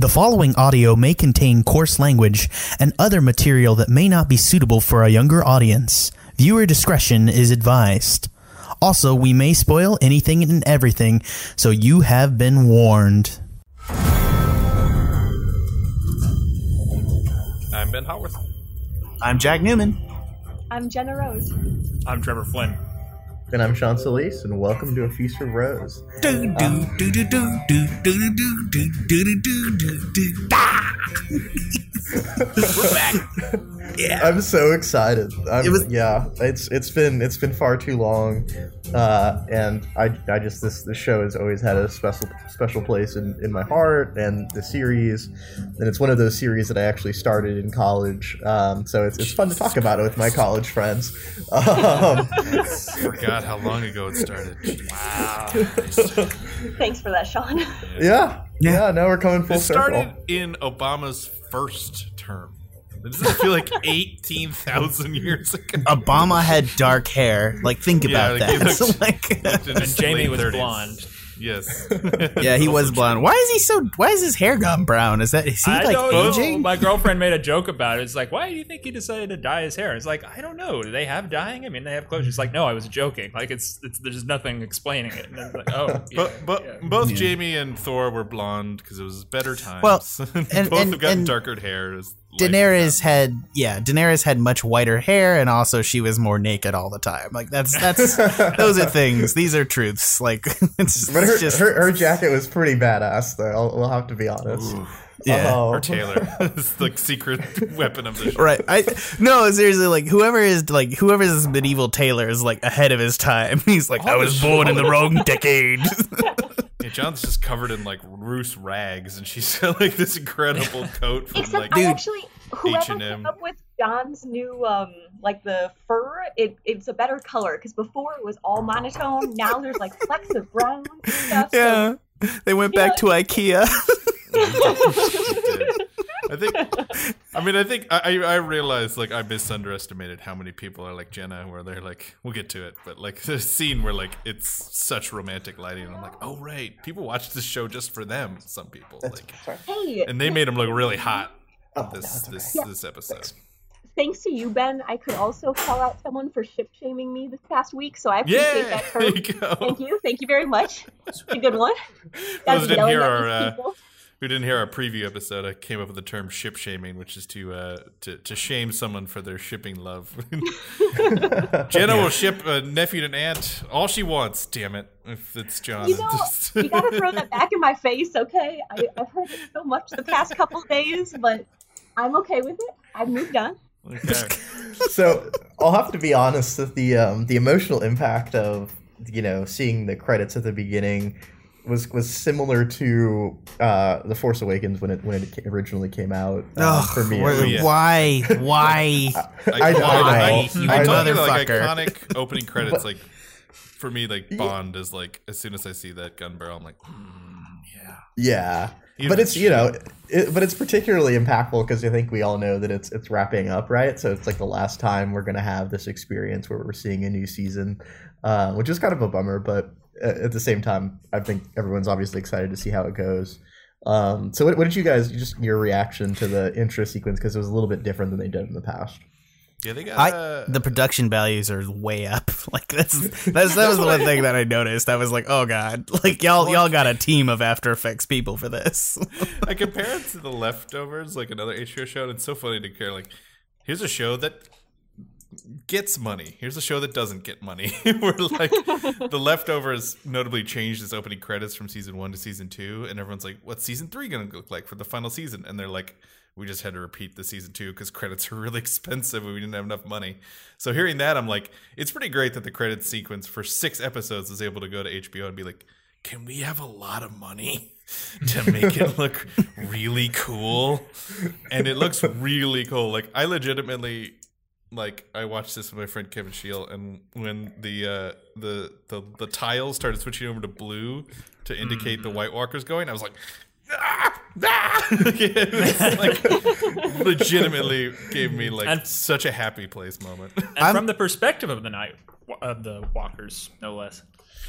The following audio may contain coarse language and other material that may not be suitable for a younger audience. Viewer discretion is advised. Also, we may spoil anything and everything, so you have been warned. I'm Ben Howarth. I'm Jack Newman. I'm Jenna Rose. I'm Trevor Flynn. And I'm Sean Solis, and welcome to A Feast for Bros. Do do do do do do do do do do do do do. We're back. Yeah. I'm so excited. I'm, It was- yeah. It's it's been it's been far too long, uh, and I, I just this this show has always had a special special place in, in my heart, and the series, and it's one of those series that I actually started in college. Um, so it's it's fun to talk about it with my college friends. Um, Forgot how long ago it started. Wow. Thanks for that, Sean. yeah, yeah. Now we're coming full circle. It started circle. in Obama's first term. Doesn't it feel like 18,000 years ago? Obama had dark hair. Like, think Yeah, about like, that. looked- like, And Jamie late was 30s. blonde. Yes. yeah, he was blonde. Why is he so? Why is his hair gone brown? Is that is he I like don't know. aging? My girlfriend made a joke about it. It's like, why do you think he decided to dye his hair? It's like, I don't know. Do they have dyeing? I mean, they have clothes. She's like, no, I was joking. Like, it's, it's there's nothing explaining it. And it's like, oh, yeah, But but yeah. both Jamie and Thor were blonde because it was better times. Well, both and- and- have gotten and darker hair. as life Daenerys had yeah, Daenerys had much whiter hair, and also she was more naked all the time. Like that's that's those are things. These are truths. Like it's, But her, it's just her, her jacket was pretty badass, though. I'll, we'll have to be honest. yeah. Oh. Or Taylor. it's the secret weapon of the show. Right. I no, seriously, like whoever is like whoever's this medieval tailor is like ahead of his time. He's like, I was born in the wrong decade. Yeah, John's just covered in like Roos rags, and she's got like this incredible coat from Except like. I Dude. actually, whoever H&M. came up with John's new, um, like the fur, it, it's a better color because before it was all monotone. Now there's like flecks of brown and stuff. so- yeah. They went back to IKEA. I think. I mean, I think I I I realized like I misunderestimated how many people are like Jenna, where they're like, we'll get to it, but like the scene where like it's such romantic lighting, and I'm like, oh right, people watch this show just for them. Some people like, hey, and they made him look really hot. Oh, This that's okay. this Yeah. this episode. thanks to you, Ben, I could also call out someone for ship shaming me this past week, so I appreciate Yeah, that there term. you go. Thank you, thank you very much. It's a good one. Those Gotta who didn't yelling hear at our these uh, people. Who didn't hear our preview episode, I came up with the term ship shaming, which is to uh, to to shame someone for their shipping love. Jenna will ship a nephew and aunt all she wants. Damn it, if it's John. You know, you gotta throw that back in my face, okay? I, I've heard it so much the past couple days, but I'm okay with it. I've moved on. okay. so I'll have to be honest that the um, the emotional impact of you know seeing the credits at the beginning was was similar to uh, the Force Awakens when it when it originally came out uh, for me. at why- why? Why? I, I know, Why? I You know. I I told like iconic opening credits. But- like for me, like Bond is like as soon as I see that gun barrel, I'm like, mm, yeah. Yeah, Even but it's you know, it, but it's particularly impactful because I think we all know that it's it's wrapping up, right? So it's like the last time we're gonna have this experience where we're seeing a new season, uh, which is kind of a bummer. But at at the same time, I think everyone's obviously excited to see how it goes. Um, so what, what did you guys just your reaction to the intro sequence because it was a little bit different than they did in the past? Yeah, they got. I uh, the production values are way up. Like that's that's that was the one thing that I noticed. I was like, oh god, like y'all y'all got a team of After Effects people for this. I compare it to the leftovers, like another HBO show, and it's so funny to care. Like, here's a show that gets money. Here's a show that doesn't get money. We're like the leftovers notably changed its opening credits from season one to season two, and everyone's like, "What's season three going to look like for the final season?" And they're like. We just had to repeat the season two because credits are really expensive and we didn't have enough money. So hearing that, I'm like, it's pretty great that the credit sequence for six episodes was able to go to HBO and be like, can we have a lot of money to make it look really cool? And it looks really cool. Like I legitimately like I watched this with my friend Kevin Shield and when the uh the the, the tiles started switching over to blue to indicate the White Walkers going, I was like ah, ah! Like legitimately gave me like And- such a happy place moment. And from the perspective of the night of the walkers, no less.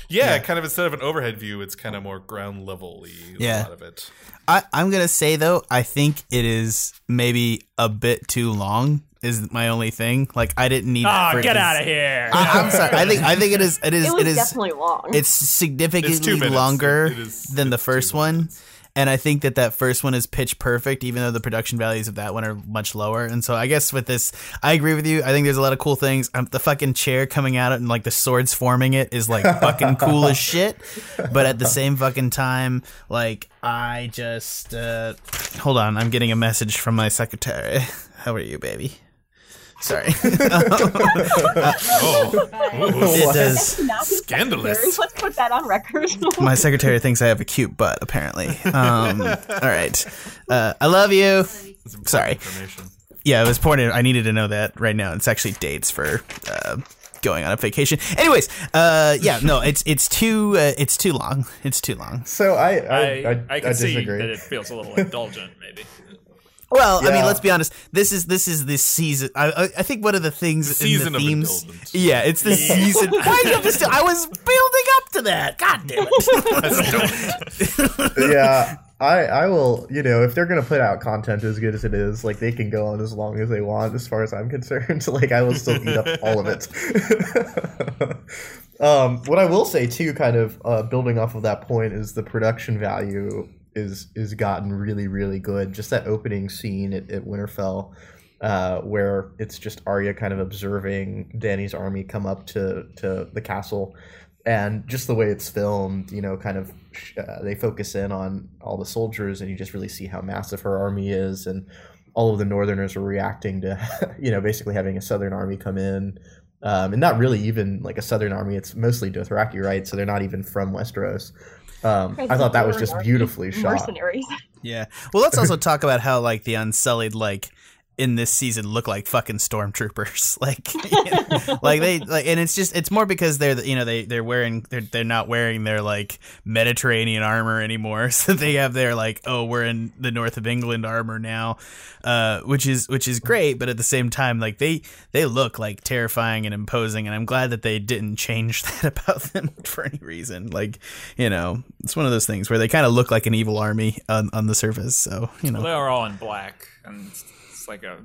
Yeah, kind of instead of an overhead view, it's kind of more ground level y. Yeah. A lot of it. I, I'm gonna say though, I think it is maybe a bit too long. Is my only thing. Like I didn't need. Oh, get out of here! I, I'm sorry. I think I think it is. It is. It was it is. definitely long. It's significantly It's longer It is- than the first one. minutes. And I think that that first one is pitch perfect, even though the production values of that one are much lower. And so I guess with this, I agree with you. I think there's a lot of cool things. Um, the fucking chair coming out and like the swords forming it is like fucking cool as shit. But at the same fucking time, like I just uh, hold on. I'm getting a message from my secretary. How are you, baby? Sorry. Oh, it does. Scandalous. Let's put that on record. My secretary thinks I have a cute butt, apparently. Um, all right. Uh, I love you. Sorry. Yeah, it was important. I needed to know that right now. It's actually dates for uh, going on a vacation. Anyways, uh, yeah, no, it's it's too uh, it's too long. It's too long. So I I, I, I, I, can I see disagree. that it feels a little indulgent, maybe. Well, I mean, let's be honest. This is this is this season. I I, I think one of the things The season in the of themes. indulgence. Yeah, it's the season. Why do you have to? Still, I was building up to that. God damn it. yeah, I I will. You know, if they're gonna put out content as good as it is, like they can go on as long as they want, as far as I'm concerned. like I will still eat up all of it. um, what I will say too, kind of uh, building off of that point, is the production value is is gotten really really good. Just that opening scene at, at Winterfell. Uh, where it's just Arya kind of observing Danny's army come up to, to the castle, and just the way it's filmed, you know, kind of uh, they focus in on all the soldiers, and you just really see how massive her army is, and all of the Northerners are reacting to, you know, basically having a Southern army come in, um, and not really even like a Southern army. It's mostly Dothraki, right? So they're not even from Westeros. Um, I thought that was just beautifully shot. Mercenaries. Yeah. Well, let's also talk about how like the Unsullied like in this season look like fucking stormtroopers. Like, you know, like they like, and it's just it's more because they're you know they they're wearing they're they're not wearing their like Mediterranean armor anymore, so they have their like oh we're in the north of England armor now, uh, which is which is great, but at the same time like they they look like terrifying and imposing, and I'm glad that they didn't change that about them for any reason. Like, you know, it's one of those things where they kind of look like an evil army on on the surface. So you know. Well, they are all in black, and it's, it's like a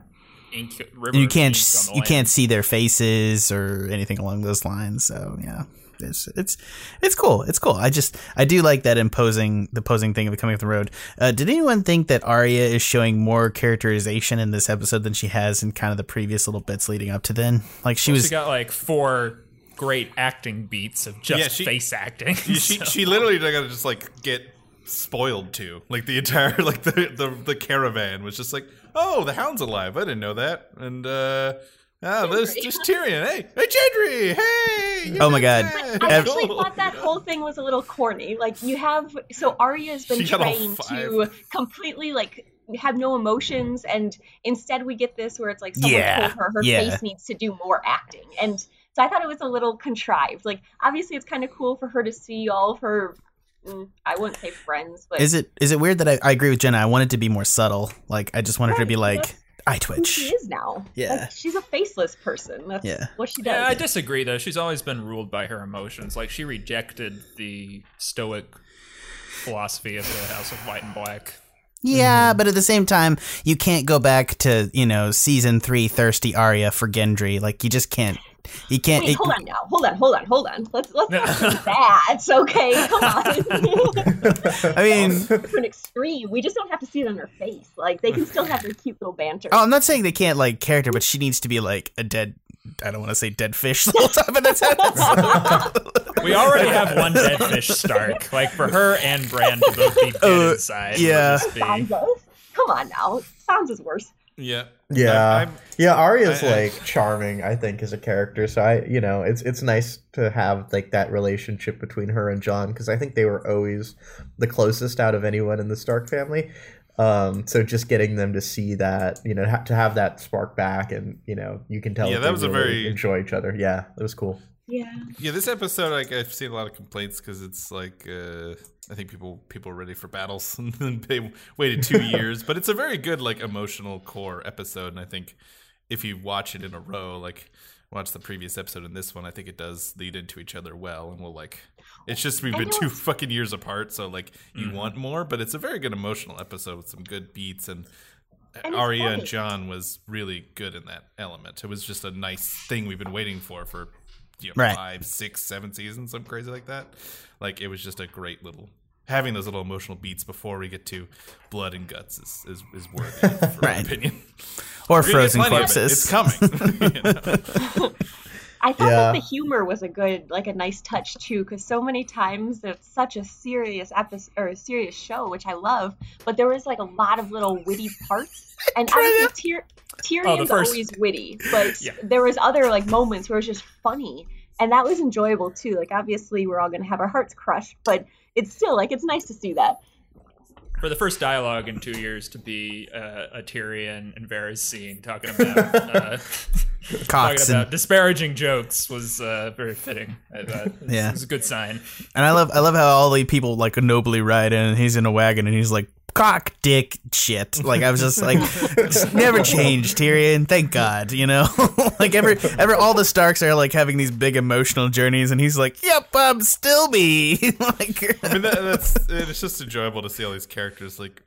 ink river. You can't ink s- on the you land. can't see their faces or anything along those lines. So yeah, it's it's it's cool. It's cool. I just I do like that imposing the posing thing of the coming up the road. Uh, did anyone think that Arya is showing more characterization in this episode than she has in kind of the previous little bits leading up to then? Like she She was. got like four great acting beats of just Yeah, she- face acting. she she literally got to just like get spoiled to like the entire like the, the the caravan was just like oh the hound's alive I didn't know that and uh ah there's just Tyrion hey hey Gendry hey Oh my God. yeah, I actually thought that whole thing was a little corny. Like you have so Arya's been She trained to completely like have no emotions and instead we get this where it's like someone Yeah, told her her yeah. face needs to do more acting. And so I thought it was a little contrived. Like obviously it's kind of cool for her to see all of her mm, I wouldn't say friends, but Is it is it weird that I, I agree with Jenna? I wanted to be more subtle. Like I just want her to be like I twitch. she is now. Yeah. Like, she's a faceless person. That's Yeah. what she does. Yeah, I disagree though. She's always been ruled by her emotions. Like she rejected the stoic philosophy of the House of White and Black. Yeah, but at the same time, you can't go back to you know season three thirsty Arya for Gendry. Like you just can't. You can't. Wait, it- hold on now. Hold on, hold on, hold on. Let's let's not do that. Okay, come on. I mean, to an extreme. We just don't have to see it on her face. Like they can still have their cute little banter. oh, I'm not saying they can't like character, but she needs to be like a dead. I don't want to say dead fish the whole time, but that's, that's We already have one dead fish Stark. Like for her and Bran to both be dead Uh, inside. yeah. just be- Sansa. Come on now. Sounds Sansa's worse. Yeah Yeah, I- I'm- yeah. Arya's I- I- like charming, I think, as a character. So I, you know, it's it's nice to have like that relationship between her and John because I think they were always the closest out of anyone in the Stark family. Um, so just getting them to see that, you know, ha- to have that spark back, and you know, you can tell Yeah, that, that they was a very- enjoy each other. Yeah, it was cool. Yeah. Yeah, this episode, like I've seen a lot of complaints because it's like uh, I think people people are ready for battles and then they waited two years, but it's a very good like emotional core episode, and I think if you watch it in a row, like watch the previous episode and this one, I think it does lead into each other well, and we'll like. It's just we've And been two fucking years apart, so like you mm-hmm. want more, but it's a very good emotional episode with some good beats and. Uh, and it's Arya and. John was really good in that element. It was just a nice thing we've been waiting for for you know, Right. five, six, seven seasons, something crazy like that. Like it was just a great little having those little emotional beats before we get to blood and guts is is, is worthy, for my Right. opinion. Or We're gonna get frozen of it. corpses. It's coming. You know? I thought Yeah. that the humor was a good, like a nice touch too, because so many times it's such a serious episode or a serious show, which I love. But there was like a lot of little witty parts, and obviously Tyr- oh, Tyrion's first- always witty, but Yeah. there was other like moments where it was just funny, and that was enjoyable too. Like obviously we're all gonna have our hearts crushed, but it's still like it's nice to see that. For the first dialogue in two years to be uh, a Tyrion and Varys scene talking about uh, talking about disparaging jokes was uh, very fitting. I thought. It Yeah. it was a good sign. and I love I love how all the people like nobly ride in and he's in a wagon and he's like cock dick shit. Like I was just like it's never changed, Tyrion. Thank God, you know. like every ever all the Starks are like having these big emotional journeys and he's like, "Yep, I'm still me." like I mean, that, that's it's just enjoyable to see all these characters. Like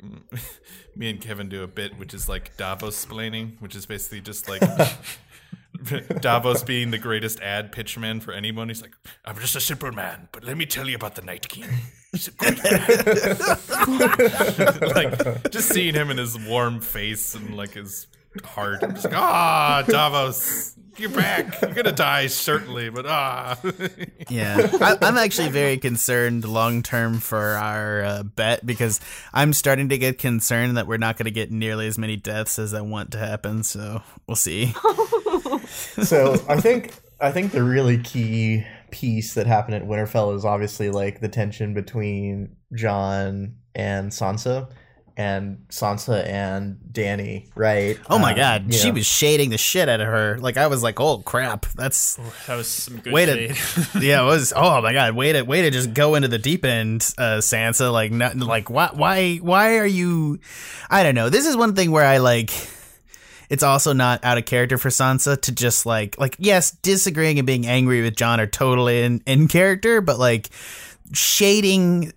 me and Kevin do a bit, which is like Davos splaining, which is basically just like Davos being the greatest ad pitchman for anyone. He's like, I'm just a simple man, but let me tell you about the Night King. He's a great man. like just seeing him in his warm face and like his heart. I'm just like, ah, Davos. You're back. You're gonna die certainly, but ah. Yeah, I, I'm actually very concerned long term for our uh, bet because I'm starting to get concerned that we're not going to get nearly as many deaths as I want to happen. So we'll see. so I think I think the really key piece that happened at Winterfell is obviously like the tension between John and Sansa, and Sansa and Danny, right? Oh my Uh, god, she know. was shading the shit out of her. Like I was like, oh crap, that's That was some good way to shade. yeah, it was. Oh my god, way to way to just go into the deep end, uh, Sansa. Like not like why why why are you? I don't know. This is one thing where I like. It's also not out of character for Sansa to just like like yes, disagreeing and being angry with John are totally in in character, but like shading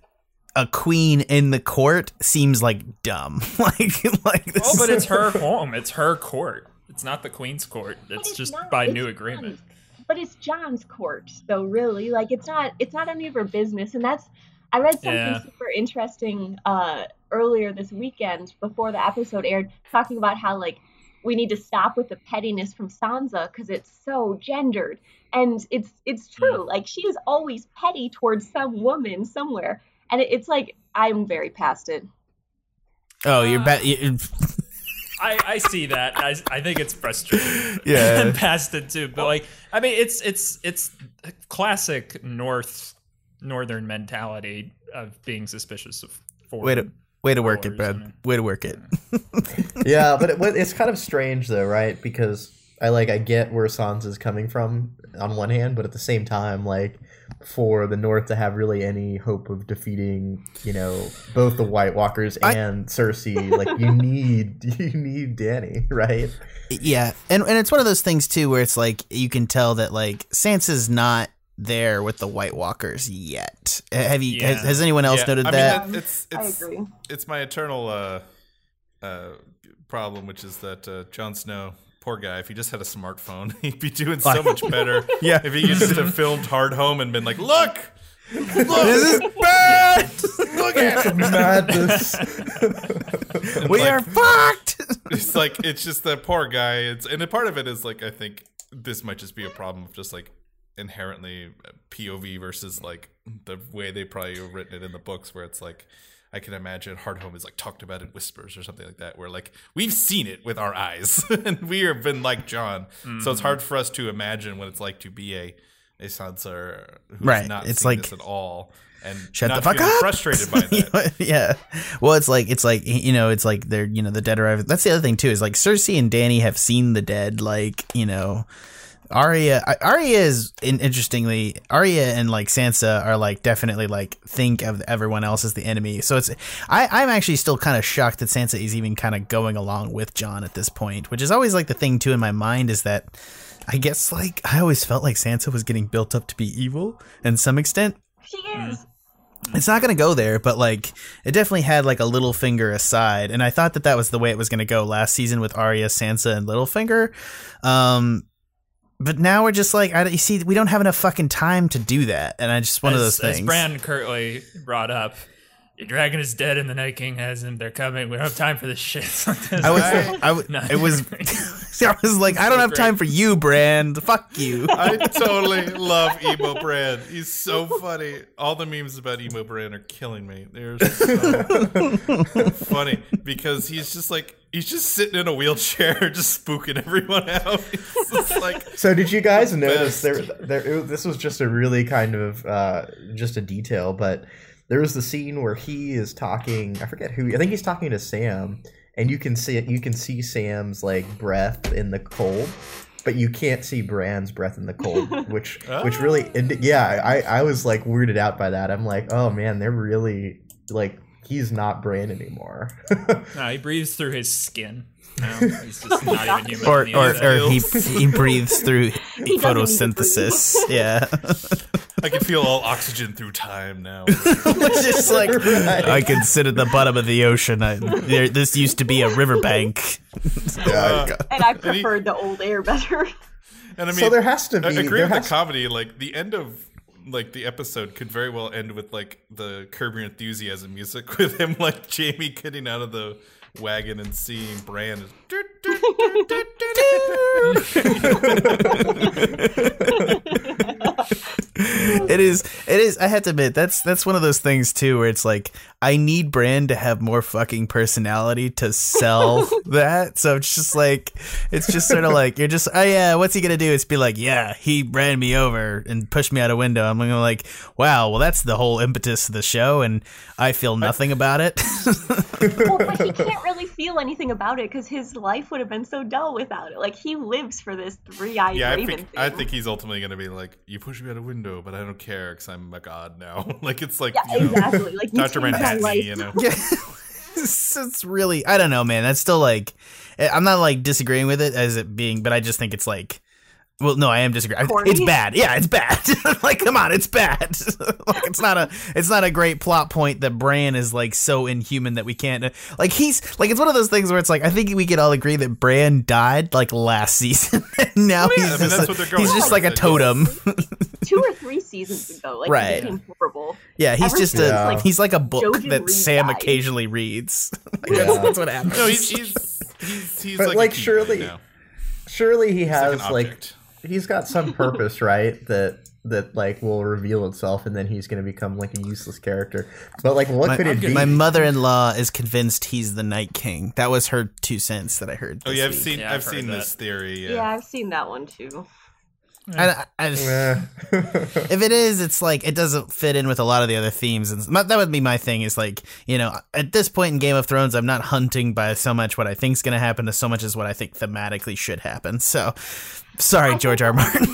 a queen in the court seems like dumb. like like this. Oh, but is- it's her home. It's her court. It's not the queen's court. It's it's just not. by It's new John's. agreement. But it's John's court, though. Really, like it's not. It's not any of her business, and that's. I read something Yeah. super interesting uh, earlier this weekend before the episode aired, talking about how like we need to stop with the pettiness from Sansa because it's so gendered, and it's it's true. Like she is always petty towards some woman somewhere, and it, it's like I'm very past it. oh, you're uh, bet. You, I, I see that. I, I think it's frustrating. Yeah. and past it too. But like, I mean, it's it's it's classic North Northern mentality of being suspicious of foreign. way to way to work it, Followers, Brad. Way to work it. yeah, but it, it's kind of strange though, right? Because I like I get where Sansa's is coming from on one hand, but at the same time, like for the North to have really any hope of defeating, you know, both the White Walkers I- and Cersei, like you need you need Danny, right? Yeah, and and it's one of those things too where it's like you can tell that like Sansa's not there with the White Walkers yet. Have you? Has, Yeah. has anyone else Yeah, noted I that? Mean, it's I agree. it's my eternal uh, uh, problem, which is that uh, Jon Snow, poor guy, if he just had a smartphone, he'd be doing so much better. Yeah. If he could just have filmed Hard Home and been like, look, this is bad. look at it. Madness. we Like- are fucked. It's like it's just that poor guy. It's and a part of it is like I think this might just be a problem of just like inherently uh, POV versus like the way they probably have written it in the books, where it's like I can imagine Hard Home is like talked about in whispers or something like that, where like we've seen it with our eyes and we have been like John, so it's mm-hmm. hard for us to imagine what it's like to be a a Sansa who's Right, not it's like- this at all and Shut the fuck up. frustrated by that. yeah. Well, it's like it's like you know, it's like they're you know the dead arrive. That's the other thing too is like Cersei and Danny have seen the dead. Like you know, Arya. Arya is in, interestingly Arya and like Sansa are like definitely like think of everyone else as the enemy. So it's I I'm actually still kind of shocked that Sansa is even kind of going along with John at this point, which is always like the thing too in my mind is that I guess like I always felt like Sansa was getting built up to be evil in some extent. She is. It's not going to go there, but like it definitely had like a Littlefinger aside, and I thought that that was the way it was going to go last season with Arya, Sansa, and Littlefinger. Um, but now we're just like, I, you see, we don't have enough fucking time to do that, and I just one of as, those things. As Bran curtly brought up, your dragon is dead and the Night King has him. They're coming. We don't have time for this shit. I was, I, was, No. it was, I was like, I don't have time for you, Bran. Fuck you. I totally love Emo Bran. He's so funny. All the memes about Emo Bran are killing me. They're so funny because he's just like he's just sitting in a wheelchair, just spooking everyone out. It's just like So did you guys notice there? There, it, this was just a really kind of uh, just a detail, but there was the scene where he is talking. I forget who. I think he's talking to Sam, and you can see you can see Sam's like breath in the cold, but you can't see Bran's breath in the cold, which which really yeah. I I was like weirded out by that. I'm like, oh man, they're really like he's not Bran anymore. No, he breathes through his skin. No, he's just not even human. Or, or, or he he breathes through doesn't need to photosynthesis. Yeah, I can feel all oxygen through time now. just like Right. I can sit at the bottom of the ocean. I, there, this used to be a riverbank. Uh, And I And he- preferred the old air better. and I mean, so there has to be. I agree with has the comedy. Like the end of like the episode could very well end with like the Curb Your Enthusiasm music with him like Jamie getting out of the wagon and seeing Bran. it is it is i have to admit that's that's one of those things too where it's like i need bran to have more fucking personality to sell that so it's just like it's just sort of like you're just oh yeah what's he gonna do it's be like yeah he ran me over and pushed me out a window i'm gonna like wow well that's the whole impetus of the show and i feel nothing about it well, but he can't really feel anything about it because his life would have been so dull without it. Like he lives for this three-eyed Yeah, I raven think thing. I think he's ultimately gonna be like, "You pushed me out a window, but I don't care because I'm a god now." like it's like yeah, you know, exactly. Like Doctor changed Manhattan, you know. yeah it's, it's really i don't know man that's still like eh, i'm not like disagreeing with it as it being but i just think it's like well, no, I am disagreeing. Corny? It's bad. Yeah, it's bad. like, come on, it's bad. like, it's not a, it's not a great plot point that Bran is like so inhuman that we can't. Uh, like, he's like, it's one of those things where it's like, I think we could all agree that Bran died like last season. and now yeah, he's I mean, just, that's a- what going he's just like a totem. Two or three seasons ago, like Right. it horrible. yeah, he's Ever just since, a, like, he's like a book Jojen that Reed Sam died. occasionally reads. like, Yeah. that's, that's what happens. No, he's he's he's, he's But, like, like, a surely- right surely he He's like has like he's got some purpose, right? That that like will reveal itself, and then he's going to become like a useless character. But like, what my, could it be? my mother-in-law is convinced he's the Night King. That was her two cents that I heard. Oh yeah, I've week. seen Yeah, I've, I've seen that. this theory. Yeah. Yeah. I've seen that one too. I, I- I just- if it is, it's like it doesn't fit in with a lot of the other themes, and my, that would be my thing. Is like you know, at this point in Game of Thrones, I'm not hunting by so much what I think's going to happen as so much as what I think thematically should happen. So, sorry, I George R. Martin.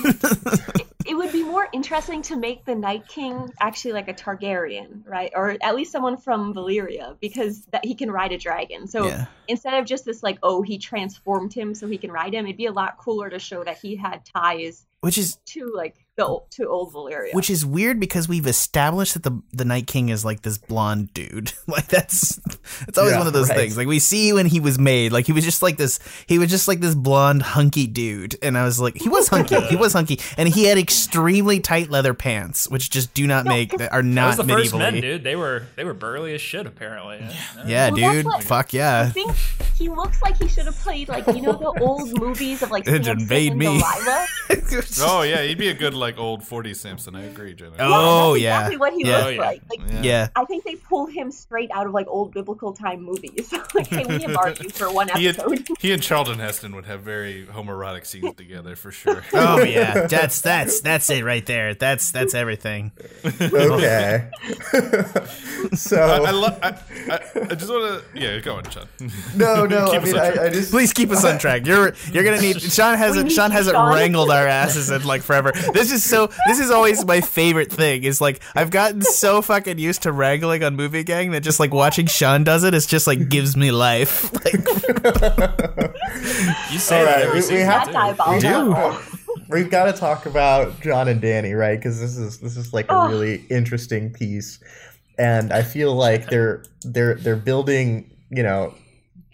It would be more interesting to make the Night King actually like a Targaryen, right? Or at least someone from Valyria, because that he can ride a dragon. So Yeah. instead of just this like, oh, he transformed him so he can ride him, it'd be a lot cooler to show that he had ties which is to like the to old Valyria. which is weird because we've established that the the Night King is like this blonde dude. like that's it's always Yeah, one of those right. things. Like we see when he was made, like he was just like this. He was just like this blonde hunky dude, and I was like, he was hunky. he was hunky, and he had extremely tight leather pants, which just do not make that are That not was the first men, dude. They were they were burly as shit, apparently. Yeah. Yeah, Well, dude. what- Fuck yeah. I think he looks like he should have played like you know the old movies of like It Samson invade and me. Delilah. Oh yeah, he'd be a good like old 40 Samson. I agree, Jenna. Oh, that's yeah. exactly what he Yeah. looks Oh, yeah. like. Like Yeah. yeah. I think they pulled him straight out of like old biblical time movies. like, hey, we embark you for one He and, episode. he and Charlton Heston would have very homoerotic scenes together for sure. Oh yeah. That's that's that's it right there. That's that's everything. okay. so I, I, lo- I, I, I just want to yeah go on, Sean. no, no. I Keep us mean, I. I just Please keep us on track. You're you're gonna need Sean hasn't Sean hasn't Sean. wrangled our asses in like forever. This is so this is always my favorite thing. Is like I've gotten so fucking used to wrangling on movie gang that just like watching Sean does it, it's just like gives me life. Like You say All that we, we have That too. diabolical. we've got to talk about John and Danny, right? Because this is this is like a Oh. really interesting piece, and I feel like they're they're they're building. You know,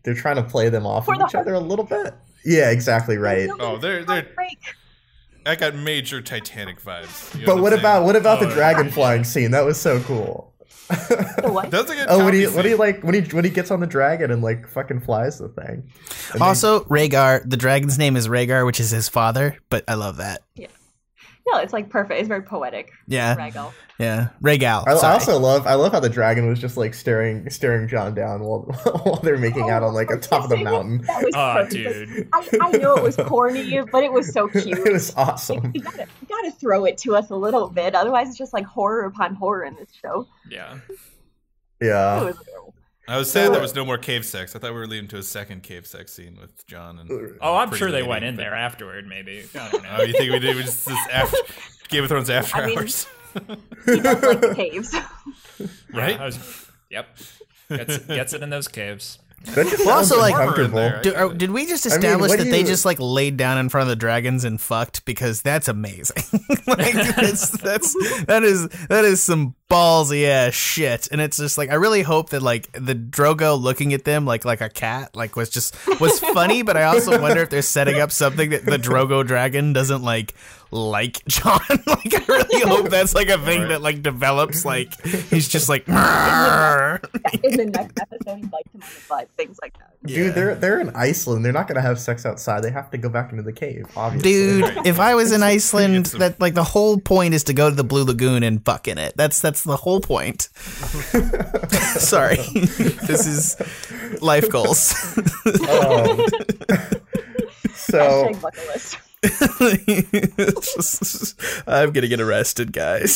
they're trying to play them off For of the each other a little bit. Yeah, exactly right. Oh, they're- they're- Heartbreak. I got major Titanic vibes. You know But what I'm about what about the Oh, dragon yeah. flying scene? That was so cool. The what? That's a good. Oh, when he comedy when he like when he when he gets on the dragon and like fucking flies the thing. And they- Also, Rhaegar, the dragon's name is Rhaegar, which is his father, but I love that. No, it's like perfect. It's very poetic. Yeah, Regal. yeah. Regal. I, I also love I love how the dragon was just like staring staring John down while while they're making out on like on top of the oh, mountain. That was Oh, perfect. dude. I, I know it was corny, but it was so cute. it was awesome. You gotta, you gotta throw it to us a little bit, otherwise it's just like horror upon horror in this show. Yeah. It Yeah. Was adorable. I was sad there was no more cave sex. I thought we were leading to a second cave sex scene with John and. Oh, I'm sure they went in but- there afterward. Maybe. I don't know. Oh, you think we did just this after Game of Thrones after I mean- hours, He does like the caves. right? Yeah, I was- yep. Gets, gets it in those caves. Well, also, like- uncomfortable. Armor in there. Did, uh, did we just I mean, establish that do they you- just like laid down in front of the dragons and fucked? Because that's amazing. like that's, that's that is that is some ballsy ass shit. And it's just like I really hope that like the Drogon looking at them like like a cat like was just was funny. but I also wonder if they're setting up something that the Drogon dragon doesn't like like John. like I really hope that's like a thing that like develops. Like he's just like. "Mrrr." in the next episode, he bites him on the butt, things like that. Dude, they're they're in Iceland. They're not gonna have sex outside. They have to go back into the cave. Obviously. Dude, if I was in Iceland, that like the whole point is to go to the Blue Lagoon and fuck in it. That's that's the whole point. Sorry, this is life goals. Um, so Hashtag bucket list. I'm gonna get arrested, guys.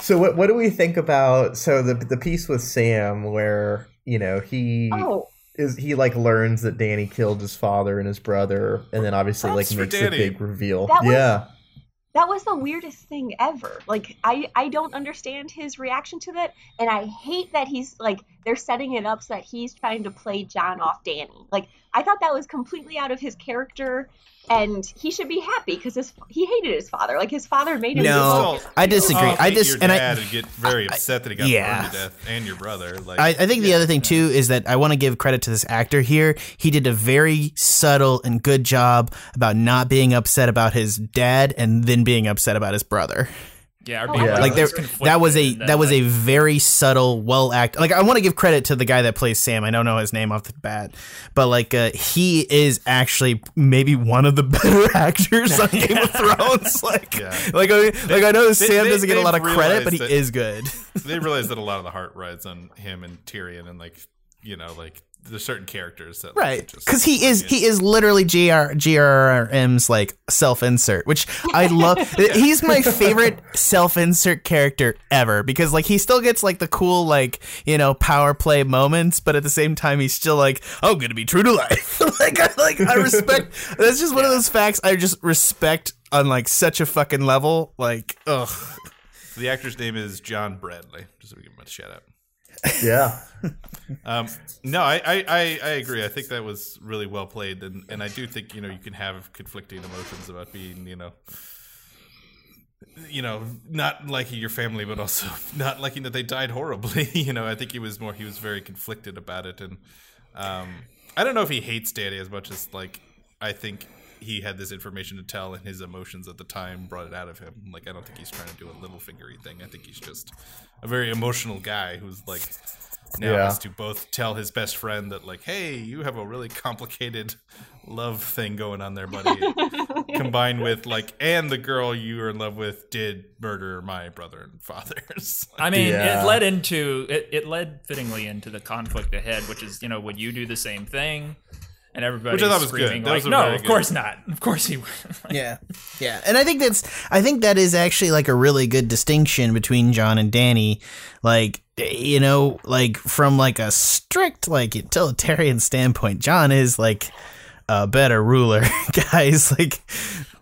so what what do we think about so the the piece with Sam where you know he Oh, is he like learns that Danny killed his father and his brother, and then obviously Props like makes the Danny. big reveal. That was- yeah, that was the weirdest thing ever. Like I I don't understand his reaction to that, and I hate that he's like they're setting it up so that he's trying to play John off Danny. Like I thought that was completely out of his character, and he should be happy because his he hated his father. Like his father made him. No, Still, I disagree. I'll I just- and I- dad and get very upset that he got yeah. burned to death, and your brother. Like I, I think the other thing too is that I want to give credit to this actor here. He did a very subtle and good job about not being upset about his dad and then being upset about his brother. Yeah. Oh, Yeah. like there that was a then, that was a very subtle well act like i want to give credit to the guy that plays sam i don't know his name off the bat but like uh, he is actually maybe one of the better actors on game of thrones like Yeah. like I, like i know they- sam they- doesn't get a lot of credit but he that- is good they realized that a lot of the heart rides on him and Tyrion, and like you know, like there's certain characters that like, right because he is he is literally gr grrm's like self-insert which i love. He's my favorite self-insert character ever because like he still gets like the cool like you know power play moments but at the same time he's still like i'm gonna be true to life. Like i like i respect that's just one of those facts i just respect on like such a fucking level like ugh. The actor's name is John Bradley. Just to give him a shout out. Yeah. Um, no, I, I, I, agree. I think that was really well played, and, and I do think you know you can have conflicting emotions about being you know, you know, not liking your family, but also not liking that they died horribly. you know, I think he was more he was very conflicted about it, and um, I don't know if he hates Danny as much as like I think he had this information to tell, and his emotions at the time brought it out of him. Like I don't think he's trying to do a little fingery thing. I think he's just a very emotional guy who's like now Yeah. has to both tell his best friend that like, hey, you have a really complicated love thing going on there, buddy. Combined with like, and the girl you were in love with did murder my brother and fathers. I mean, Yeah. it led into it, it led fittingly into the conflict ahead, which is you know would you do the same thing? And everybody Which I thought was screaming good. That like, was no, very of good- course not. Of course he would. Like, Yeah. Yeah. And I think that's I think that is actually like a really good distinction between John and Danny. Like you know, like from like a strict like utilitarian standpoint, John is like a better ruler, guys. Like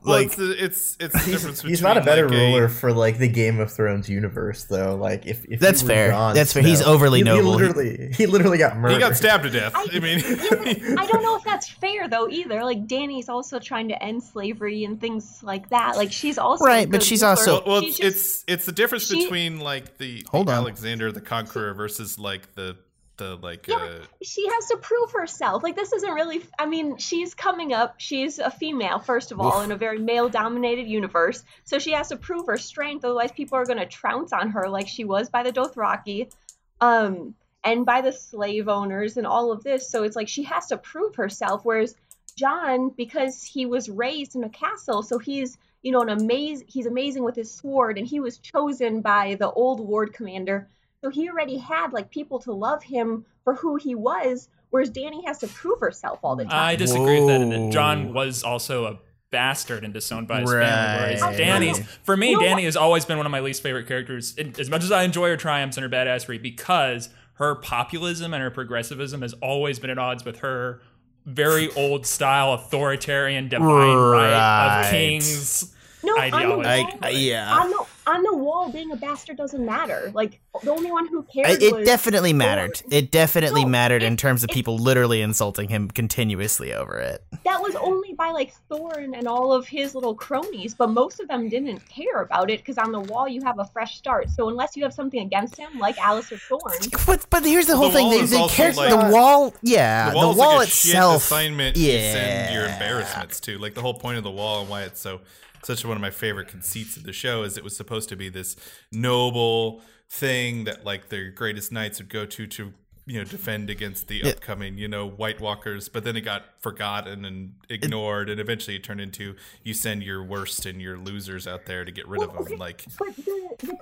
Well, like it's, the, it's it's the difference between He's not a better like, ruler for like the Game of Thrones universe, though. Like if, if That's fair. Jon That's fair. He's overly he, noble. He literally, he literally got murdered. He got stabbed to death. I, I, mean, yeah, I don't know if that's fair though either. Like Danny's also trying to end slavery and things like that. Like she's also Right, but she's ruler. also- well, well She's it's, just- it's it's the difference she- between like the, Hold the on. Alexander the Conqueror versus like the the like Yeah, uh, she has to prove herself. Like this isn't really. I mean, she's coming up. She's a female, first of all, in a very male-dominated universe. So she has to prove her strength. Otherwise, people are going to trounce on her, like she was by the Dothraki, um, and by the slave owners and all of this. So it's like she has to prove herself. Whereas John, because he was raised in a castle, so he's you know an amazing. He's amazing with his sword, and he was chosen by the old ward commander. So he already had like people to love him for who he was, whereas Danny has to prove herself all the time. I disagree with that. And John was also a bastard and disowned by his Right. family. Whereas Danny's, for me, You know Danny has always been one of my least favorite characters. As much as I enjoy her triumphs and her badassery, because her populism and her progressivism has always been at odds with her very old style authoritarian divine right, Right. of kings. no, on the, ideology. wall, I, yeah. on the on the wall, being a bastard doesn't matter. Like the only one who cared It was definitely mattered. It definitely No, mattered in terms of it- people literally insulting him continuously over it. that was only by like Thorn and all of his little cronies, but most of them didn't care about it because on the wall you have a fresh start. So unless you have something against him, like Alistair Thorne, But, but here's the whole The thing. They, is they care- like- the wall, yeah, the wall, the wall is like a shit itself. assignment yeah, to send your embarrassments to. Like the whole point of the wall and why it's so such one of my favorite conceits of the show is it was supposed to be this noble thing that like their greatest knights would go to to you know defend against the upcoming you know White Walkers, but then it got forgotten and ignored, and eventually it turned into you send your worst and your losers out there to get rid of them. okay, Like but the, the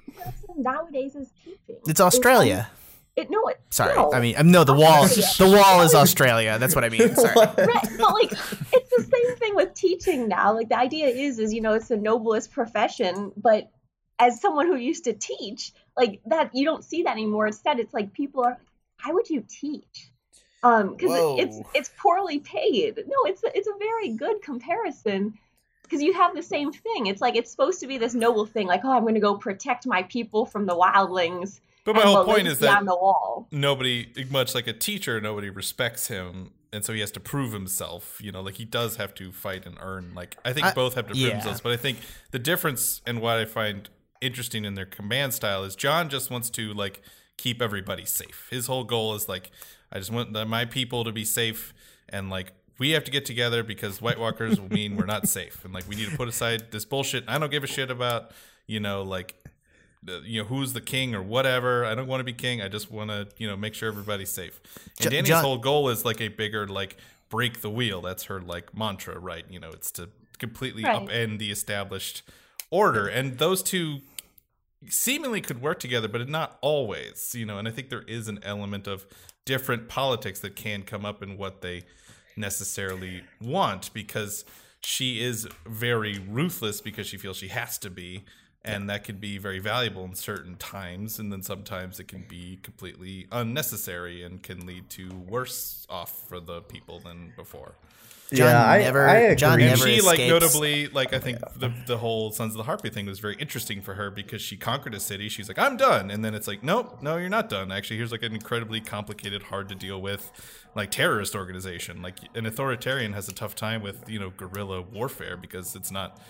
nowadays is teaching. It's Australia. It, no, it, Sorry, no. I mean, um, no, the wall. Australia. The wall is Australia. That's what I mean. Sorry. right, but like it's the same thing with teaching now. Like the idea is, is you know, it's the noblest profession, but as someone who used to teach, like that, you don't see that anymore. Instead, it's like people are, why would you teach? Um, because it's it's poorly paid. No, it's a, it's a very good comparison because you have the same thing. It's like it's supposed to be this noble thing, like oh, I'm going to go protect my people from the wildlings. But my and whole point is that the wall. nobody, much like a teacher, nobody respects him, and so he has to prove himself. You know, like he does have to fight and earn. Like I think I- both have to prove yeah. themselves, but I think the difference and what I find interesting in their command style is John just wants to like keep everybody safe. His whole goal is like, I just want the, my people to be safe, and like we have to get together because White Walkers will mean we're not safe, and like we need to put aside this bullshit. I don't give a shit about you know like the- you know who's the king or whatever. I don't want to be king. I just want to you know make sure everybody's safe. And Jo- Danny's John- whole goal is like a bigger like break the wheel. That's her like mantra, right? You know, it's to completely Right. upend the established order, and those two seemingly could work together, but not always. You know, and I think there is an element of different politics that can come up in what they necessarily want because she is very ruthless because she feels she has to be and that can be very valuable in certain times and then sometimes it can be completely unnecessary and can lead to worse off for the people than before. John yeah, I, never- I agree. John and never she like notably like i think the, the whole sons of the harpy thing was very interesting for her because she conquered a city. She's like i'm done. And then it's like nope no you're not done. Actually here's like an incredibly complicated hard to deal with like terrorist organization. Like an authoritarian has a tough time with you know guerrilla warfare because it's not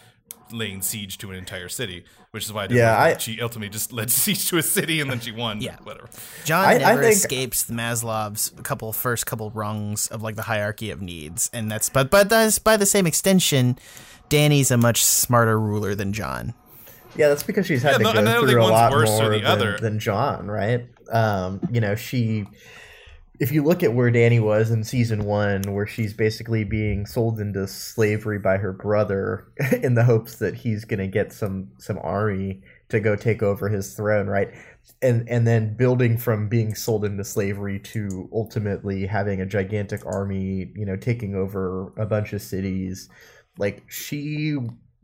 laying siege to an entire city which is why I Yeah, I- she ultimately just led siege to a city and then she won Yeah. whatever John I- I never think- escapes the Maslow's couple first couple rungs of like the hierarchy of needs, and that's but but that's by the same extension, Danny's a much smarter ruler than John. Yeah, that's because she's had Yeah, to no, go and I don't through a lot more than, than John, right? Um, you know, she. If you look at where Danny was in season one, where she's basically being sold into slavery by her brother in the hopes that he's going to get some some army to go take over his throne, right? And and then building from being sold into slavery to ultimately having a gigantic army, you know, taking over a bunch of cities. Like she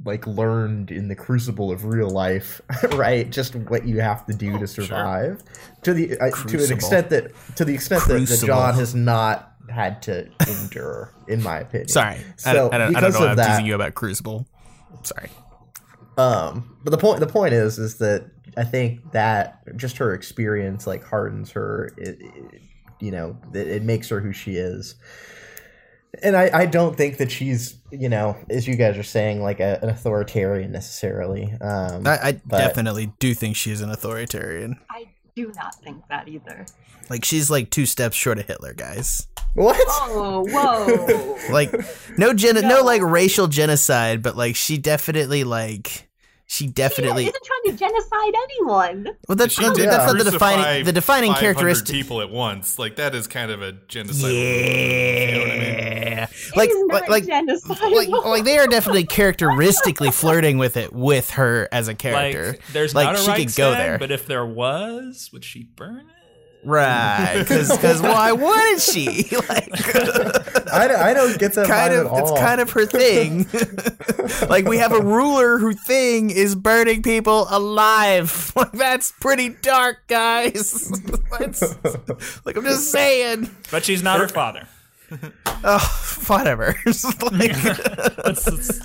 like learned in the crucible of real life, right? Just what you have to do to sure. survive. To the uh, to an extent that to the extent that, that John has not had to endure, in my opinion. Sorry, I So, don't, I don't, I don't know I'm that- teasing you about Crucible. Sorry. Um, but the point the point is is that I think that just her experience like hardens her. It, it, you know, it, it makes her who she is. And I, I don't think that she's you know as you guys are saying like a, an authoritarian necessarily. Um, I, I definitely do think she's an authoritarian. I do not think that either. Like she's like two steps short of Hitler, guys. what? Oh, whoa. Like no gen- no. No. like racial genocide, but like she definitely like she She definitely isn't trying to genocide anyone. well that's She that's, did that's not the defining the defining characteristic. people at once. Like that is kind of a genocide. You know what I mean? Yeah, like is like like genocide. like, like they are definitely characteristically flirting with it with her as a character. Like, there's Like, not a she could Reichstag, go there. but if there was, would she burn it? Right, because why wouldn't she? Like, I, don't- I don't get that kind vibe of at all. it's kind of her thing. like we have a ruler who thing is burning people alive. Like that's pretty dark, guys. Like I'm just saying. But she's not her father. Oh, whatever. like, That's-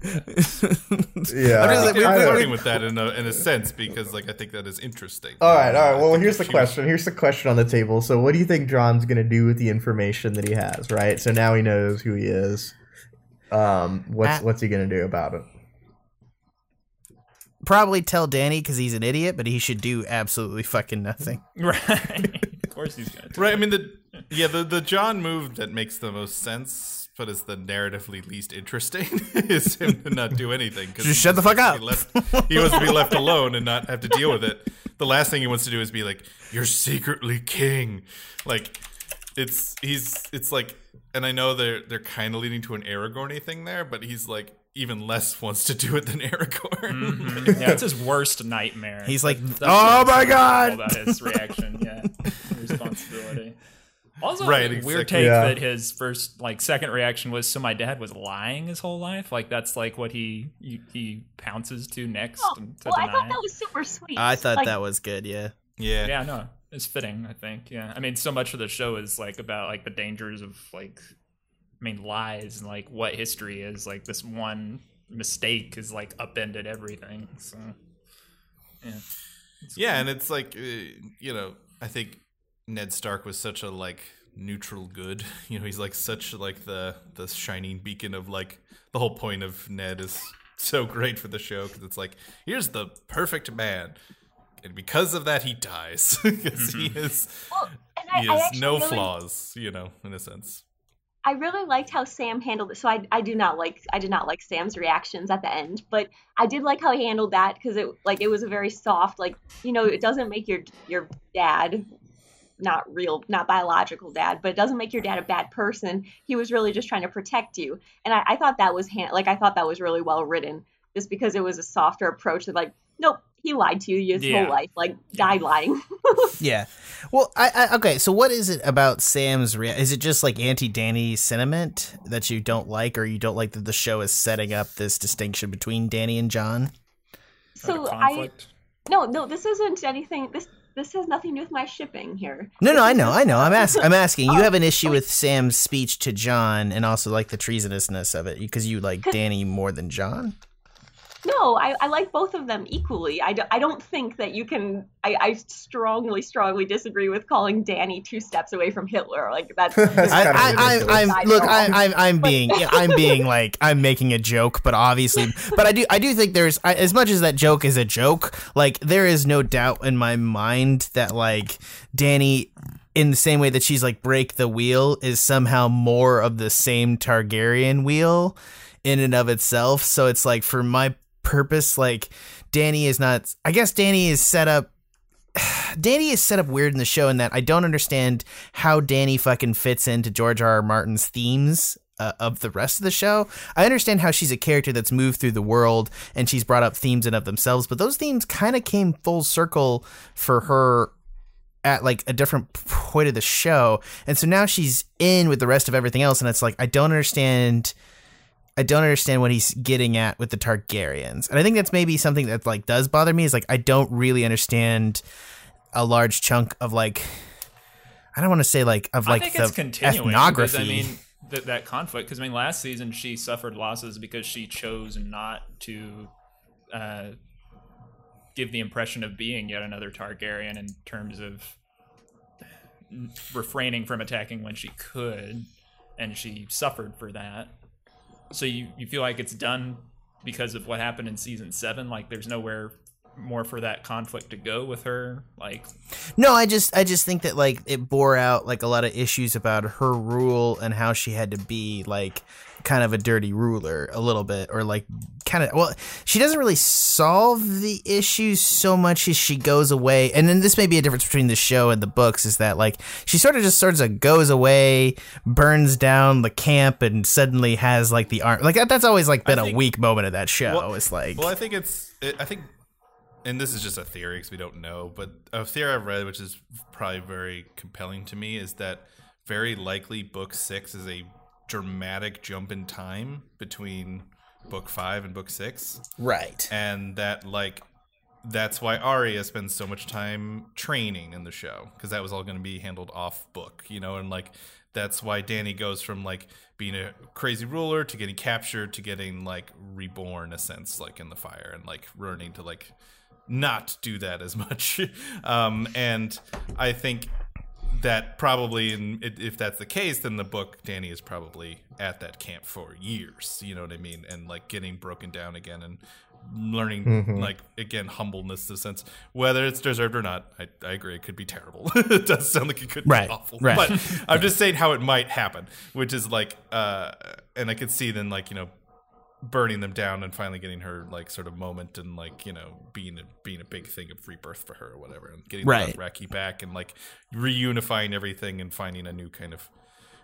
that's- yeah. I'm just like, we- I I'm flirting with that in a, in a sense because like I think that is interesting. All right, all right. Well, here's the question. Here's the question on the table. So, what do you think Jon's going to do with the information that he has? Right. So now he knows who he is. Um, what's Uh, what's he going to do about it? probably tell Dany because he's an idiot, but he should do absolutely fucking nothing. right. Of course he's gonna. do Right. I mean the yeah the the Jon move that makes the most sense, but is the narratively least interesting, is him to not do anything. 'cause Just he shut the fuck up. be left- he wants to be left alone and not have to deal with it. The last thing he wants to do is be like, "You're secretly king." Like it's he's it's like, and I know they're they're kind of leading to an Aragorny thing there, but he's like even less wants to do it than Aragorn. Mhm. Yeah, it's his worst nightmare. He's like, That's "Oh my God!" About his reaction, yeah, responsibility. Also, Right, a weird take Yeah. that his first, like, second reaction was, "So my dad was lying his whole life." Like that's like what he he, he pounces to next Oh, to well, I thought that was super sweet. I thought Like, that was good. Yeah. yeah. yeah, no, it's fitting. I think. Yeah, I mean, so much of the show is like about like the dangers of like, I mean, lies and like what history is. Like this one mistake is like upended everything. So, yeah. Yeah, and it's like uh, you know, I think Ned Stark was such a like neutral good. You know, he's like such like the the shining beacon of like the whole point of Ned is so great for the show because it's like here's the perfect man, and because of that he dies because he is Well, and I, he I has no really, flaws. You know, in a sense. I really liked how Sam handled it. So I, I do not like I did not like Sam's reactions at the end, but I did like how he handled that because it like it was a very soft like you know it doesn't make your your dad not real not biological dad but it doesn't make your dad a bad person he was really just trying to protect you and i, I thought that was hand, like i thought that was really well written just because it was a softer approach of like nope he lied to you his Yeah. whole life like died lying Yeah. Well, I, I okay. So, what is it about Sam's? Rea- is it just like anti-Dany sentiment that you don't like, or you don't like that the show is setting up this distinction between Dany and Jon? So i no no this isn't anything this this has nothing to do with my shipping here No, no, I know, I know. I'm asking. I'm asking. You Oh, have an issue oh. with Sam's speech to Jon, and also like the treasonousness of it, because you like Dany more than Jon. No, I, I like both of them equally. I, do, I don't think that you can. I, I strongly, strongly disagree with calling Dany two steps away from Hitler. Like that's. That's I, kind I, I, ridiculous. I'm look. I, I'm, I'm being, yeah, I'm being like, I'm making a joke, but obviously, but I do, I do think there's, I, as much as that joke is a joke, like there is no doubt in my mind that like Dany, in the same way that she's like break the wheel, is somehow more of the same Targaryen wheel in and of itself. So it's like for my purpose, like Dany is not. I guess Dany is set up Dany is set up weird in the show in that I don't understand how Dany fucking fits into George R. R. Martin's themes uh, of the rest of the show. I understand how she's a character that's moved through the world and she's brought up themes in of themselves, but those themes kind of came full circle for her at like a different point of the show. And so now she's in with the rest of everything else and it's like I don't understand I don't understand what he's getting at with the Targaryens. And I think that's maybe something that like does bother me is like I don't really understand a large chunk of like I don't want to say like of I like think the it's ethnography. I mean, that that conflict because I mean last season she suffered losses because she chose not to uh, give the impression of being yet another Targaryen in terms of refraining from attacking when she could, and she suffered for that. So you you feel like it's done because of what happened in season seven? Like there's nowhere more for that conflict to go with her like No, I just I just think that like it bore out like a lot of issues about her rule and how she had to be like kind of a dirty ruler a little bit or like kind of well she doesn't really solve the issues so much as she goes away and then this may be a difference between the show and the books is that like she sort of just sort of goes away burns down the camp and suddenly has like the arm like that, that's always like been a weak moment of that show Well- it's like Well, I think it's. It, I think, and this is just a theory because we don't know, but a theory I've read, which is probably very compelling to me, is that very likely book six is a dramatic jump in time between book five and book six, right. And that like that's why Arya spends so much time training in the show because that was all going to be handled off book, you know, and like that's why Dany goes from like being a crazy ruler to getting captured to getting like reborn, a sense, like in the fire, and like learning to like not do that as much. um, and I think that probably, in, if that's the case, then the book Dany is probably at that camp for years. You know what I mean? And like getting broken down again and learning like again humbleness the sense whether it's deserved or not i, I agree it could be terrible it does sound like it could Right, be awful right. but i'm just saying how it might happen which is like uh and i could see then like you know burning them down and finally getting her like sort of moment and like you know being a being a big thing of rebirth for her or whatever and getting Right. Dothraki back and like reunifying everything and finding a new kind of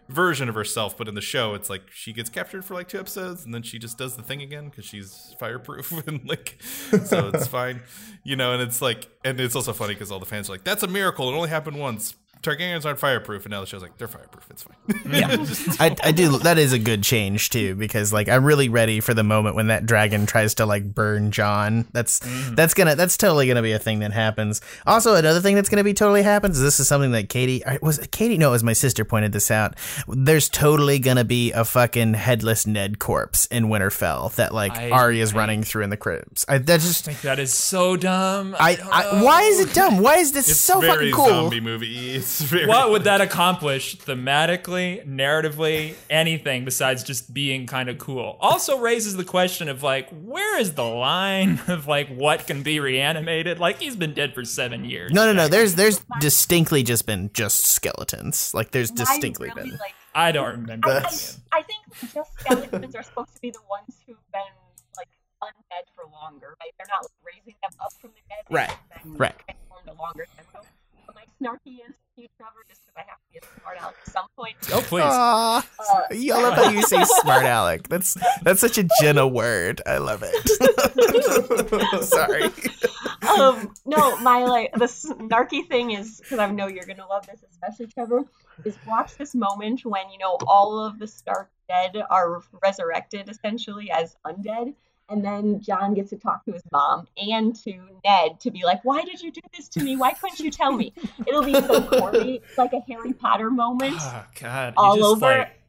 version of herself. But in the show it's like she gets captured for like two episodes and then she just does the thing again because she's fireproof and like so it's fine you know and it's like and it's also funny because all the fans are like that's a miracle. It only happened once Targaryens aren't fireproof and now the show's like they're fireproof it's fine Yeah, I, I do. That is a good change too, because like I'm really ready for the moment when that dragon tries to like burn Jon. That's mm-hmm. that's gonna that's totally gonna be a thing that happens. Also, another thing that's gonna be totally happens. This is something that Katie was Katie. No, it was my sister pointed this out. There's totally gonna be a fucking headless Ned corpse in Winterfell that like I- Arya's I- running through in the crypts. I that just. think that is so dumb I, I, why is it dumb? Why is this it's so very fucking cool? zombie movie it's very what would that accomplish thematically, narratively, anything besides just being kind of cool? Also raises the question of like, where is the line of like what can be reanimated? Like he's been dead for seven years. No, no, no. There's there's distinctly just been just skeletons. Like there's distinctly really, been. like, I don't remember. I, I, I think just skeletons are supposed to be the ones who've been like undead for longer, right? They're not like, raising them up from the dead. Right, right. Transformed a longer time. So, my snarky is you, Trevor, because I have to be a smart aleck at some point. oh please. Aw, Uh, I love how you say smart aleck. That's that's such a Jena word. I love it. Sorry. um, no, my like the snarky thing is because I know you're gonna love this, especially Trevor. Is watch this moment when you know all of the Stark dead are resurrected essentially as undead, and then Jon gets to talk to his mom and to Ned to be like, "Why did you do this to me? Why couldn't you tell me?" It'll be so corny, like a Harry Potter moment. Oh God! all just over. like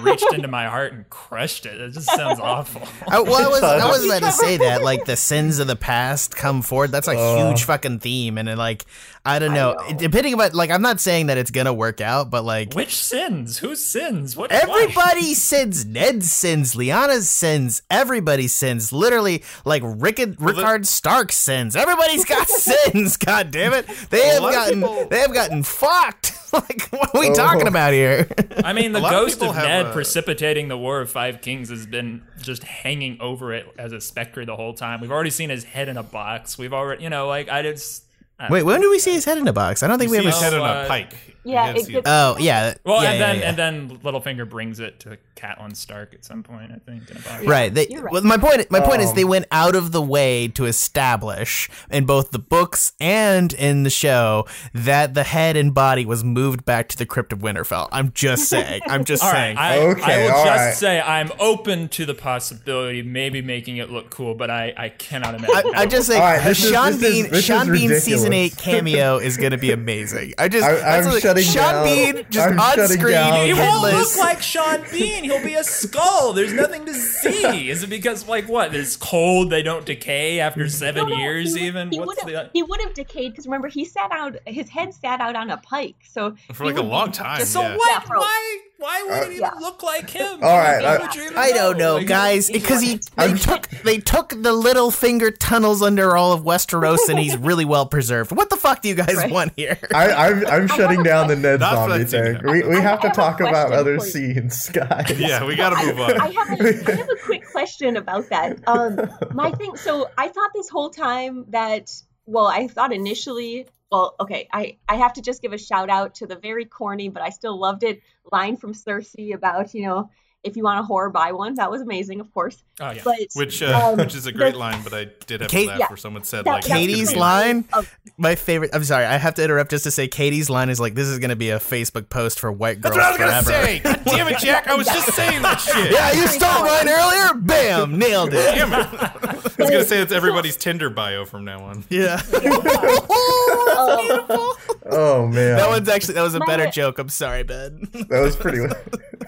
reached into my heart and crushed it. It just sounds awful. I, well, I was I was about to say that like the sins of the past come forward. That's a Uh. huge fucking theme, and it, like I don't know. know. Depending about like I'm not saying that it's gonna work out, but like Which sins? Whose sins? What? why? Everybody sins. Ned sins. Lyanna's sins. Everybody sins. Literally, like Rick Rickard Stark sins. Everybody's got sins. God damn it! They have gotten. people- They have gotten fucked. like what are we Oh. talking about here? I mean, the A lot of ghost of, Ned uh, precipitating the War of Five Kings has been just hanging over it as a specter the whole time. We've already seen his head in a box. We've already, you know, like I just. I- Wait, when do we see his head in a box? I don't think we See ever. his head s- on uh, a pike Yeah, it gets- Oh yeah. Well, yeah, and yeah, then yeah. and then Littlefinger brings it to Catelyn Stark at some point. I think in a box. Right. They, You're right. Well, my point. My point is, Um, they went out of the way to establish in both the books and in the show that the head and body was moved back to the crypt of Winterfell. I'm just saying. I'm just All saying. right, I, Okay, I will all just right. say I'm open to the possibility of maybe making it look cool, but I, I cannot imagine. I, how I just will. think All right, the this is- Sean this is- Bean this Sean is Bean season eight cameo is going to be amazing. I just I, I'm what- shutting shutting Sean down. Bean just I'm on shutting screen. down. He won't Headless. look like Sean Bean. He'll be a skull. There's nothing to see. Is it because like what? It's cold. They don't decay after seven No, no, years. he, even he what's would the? have he would have decayed because remember he sat out his head sat out on a pike so For he like a would be long time. just- So yeah. what? Yeah, for- why? Why would it even Yeah. look like him? All right, Why I- would you even I don't know, Like, guys, because he they I'm- took they took the Littlefinger tunnels under all of Westeros, and he's really well preserved. What the fuck do you guys Right. want here? I, I'm, I'm shutting a down the question. Ned Not zombie that thing. We, we have I to have talk about other scenes, guys. Yeah, we gotta move on. I on. have, a, I have a quick question about that. Um, my thing. So I thought this whole time that, well, I thought initially, well, okay, I I have to just give a shout out to the very corny, but I still loved it line from Cersei about you know if you want a horror, buy one. That was amazing, of course. Oh yeah. But Which uh, um, which is a great the- line, but I did have Kate- to laugh Yeah. where someone said That- like Katie's line, Of- my favorite. I'm sorry, I have to interrupt just to say Katie's line is like this is going to be a Facebook post for white girls That's what I was gonna forever. say. God damn it, Jack! I was just saying that shit. Yeah, you stole mine earlier. Bam, nailed it. Damn it. I was gonna say it's everybody's Tinder bio from now on. Yeah, Oh man, that one's actually that was a My- better joke. I'm sorry, Ben. that was pretty.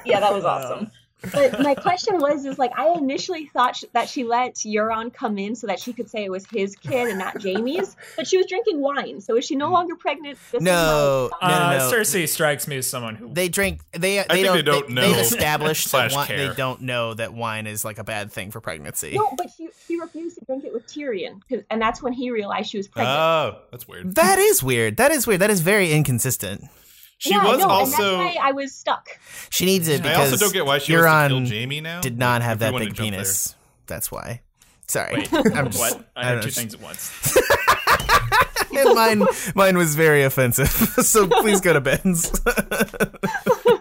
yeah, that was awesome. But my question was, is like I initially thought sh- that she let Euron come in so that she could say it was his kid and not Jaime's, but she was drinking wine. So is she no longer pregnant? This is No, my- no, uh, no, no. Cersei strikes me as someone who They drink. They they think don't. they don't know They've established that slash wine, they don't know that wine is like a bad thing for pregnancy. No, but she she refused to drink it with Tyrion, and that's when he realized she was pregnant. Oh, that's weird. That is weird. That is weird. That is very inconsistent. She yeah, was no, also. and that's why I was stuck. She needs it because I because also don't get why she wants to kill Euron Jaime now. did not have that big to jump penis. That's why. Sorry. Wait, I'm just, what? I I heard two know. things at once. And mine, mine was very offensive. so please go to Ben's.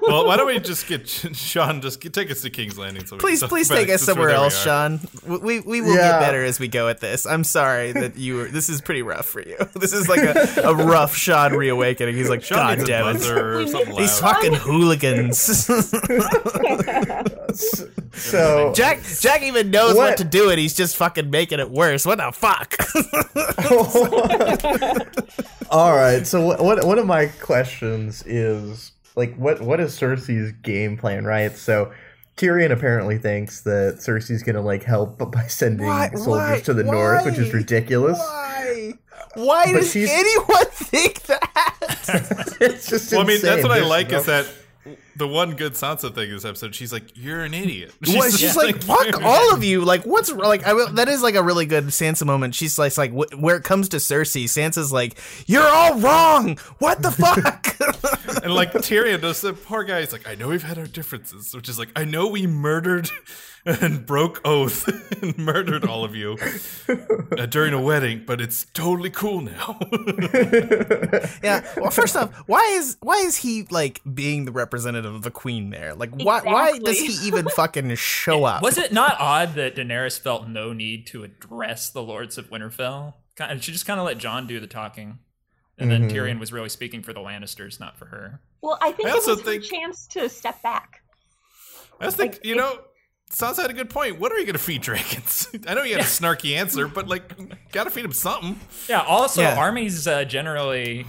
Well, why don't we just get Sean? Just get, take us to King's Landing. So please, please take us somewhere we're we else. Sean. We we, we will Yeah. get better as we go at this. I'm sorry that you were. This is pretty rough for you. This is like a, a rough Sean reawakening. He's like, Sean God needs a damn it. buzzer or something These fucking hooligans. So Jack Jack even knows what? What? to do, and he's just fucking making it worse. What the fuck? All right. So what, what one of my questions is like what what is Cersei's game plan, right? So Tyrion apparently thinks that Cersei's gonna like help by sending Why- soldiers why- to the north, which is ridiculous. Why? Why But does she's- anyone think that? it's just Well, I mean, that's insane. what I There's like no- is that the one good Sansa thing this episode. She's like, "You're an idiot." Well, she's just like, "Fuck all of you!" Like, what's like? I will, that is like a really good Sansa moment. She's like, like wh- where it comes to Cersei, Sansa's like, "You're all wrong. What the fuck?" And like Tyrion does the poor guy. He's like, I know we've had our differences, which is like, I know we murdered and broke oath and murdered all of you uh, during a wedding, but it's totally cool now. yeah. Well, first off, why is why is he like being the representative of the queen there? Like, why why does he even fucking show up? Was it not odd that Daenerys felt no need to address the Lords of Winterfell? Kind She just kind of let Jon do the talking, and then Mhm. Tyrion was really speaking for the Lannisters, not for her. Well, I think I it also was think- her chance to step back. I just think, you know, Sansa had a good point. What are you going to feed dragons? I know you had a snarky answer, but like, gotta feed them something. Yeah. Also, Yeah. armies uh, generally,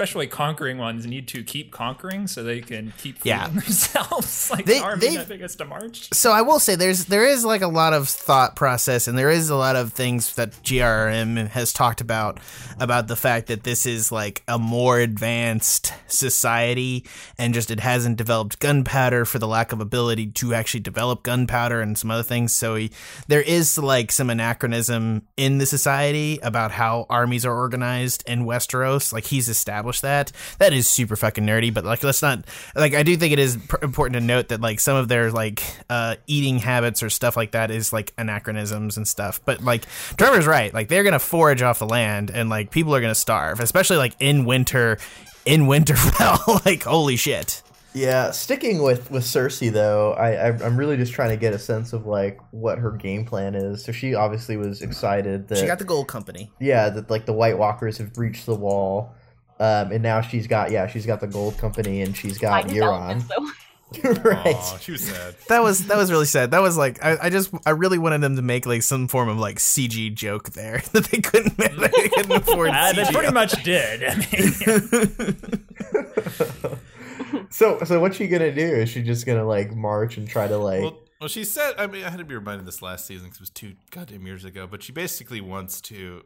especially conquering ones, need to keep conquering so they can keep Yeah. themselves. like They- the army biggest to march. so I will say there's there is like a lot of thought process and there is a lot of things that GRM has talked about about the fact that this is like a more advanced society and just it hasn't developed gunpowder for the lack of ability to actually develop gunpowder and some other things so he, there is like some anachronism in the society about how armies are organized in Westeros like he's established that. That is super fucking nerdy but like let's not like I do think it is pr- important to note that like some of their like uh eating habits or stuff like that is like anachronisms and stuff. But like Trevor's right. Like they're gonna forage off the land and like people are gonna starve especially like in winter in Winterfell like holy shit. Yeah, sticking with with Cersei though, I, I I'm really just trying to get a sense of like what her game plan is. So she obviously was excited that she got the gold company. Yeah that like the White Walkers have breached the wall, um, and now she's got yeah she's got the Gold Company and she's got By Euron. right. Aw, she was sad. that was that was really sad that was like I, I just I really wanted them to make like some form of like CG joke there that they couldn't they couldn't afford Uh, they pretty much did. I mean, so so what's she gonna do? Is she just gonna like march and try to like? Well, well, she said. I mean, I had to be reminded this last season because it was two goddamn years ago. But she basically wants to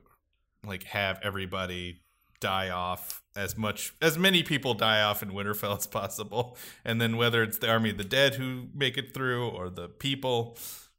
like have everybody die off as much as many people die off in Winterfell as possible, and then whether it's the army of the dead who make it through or the people,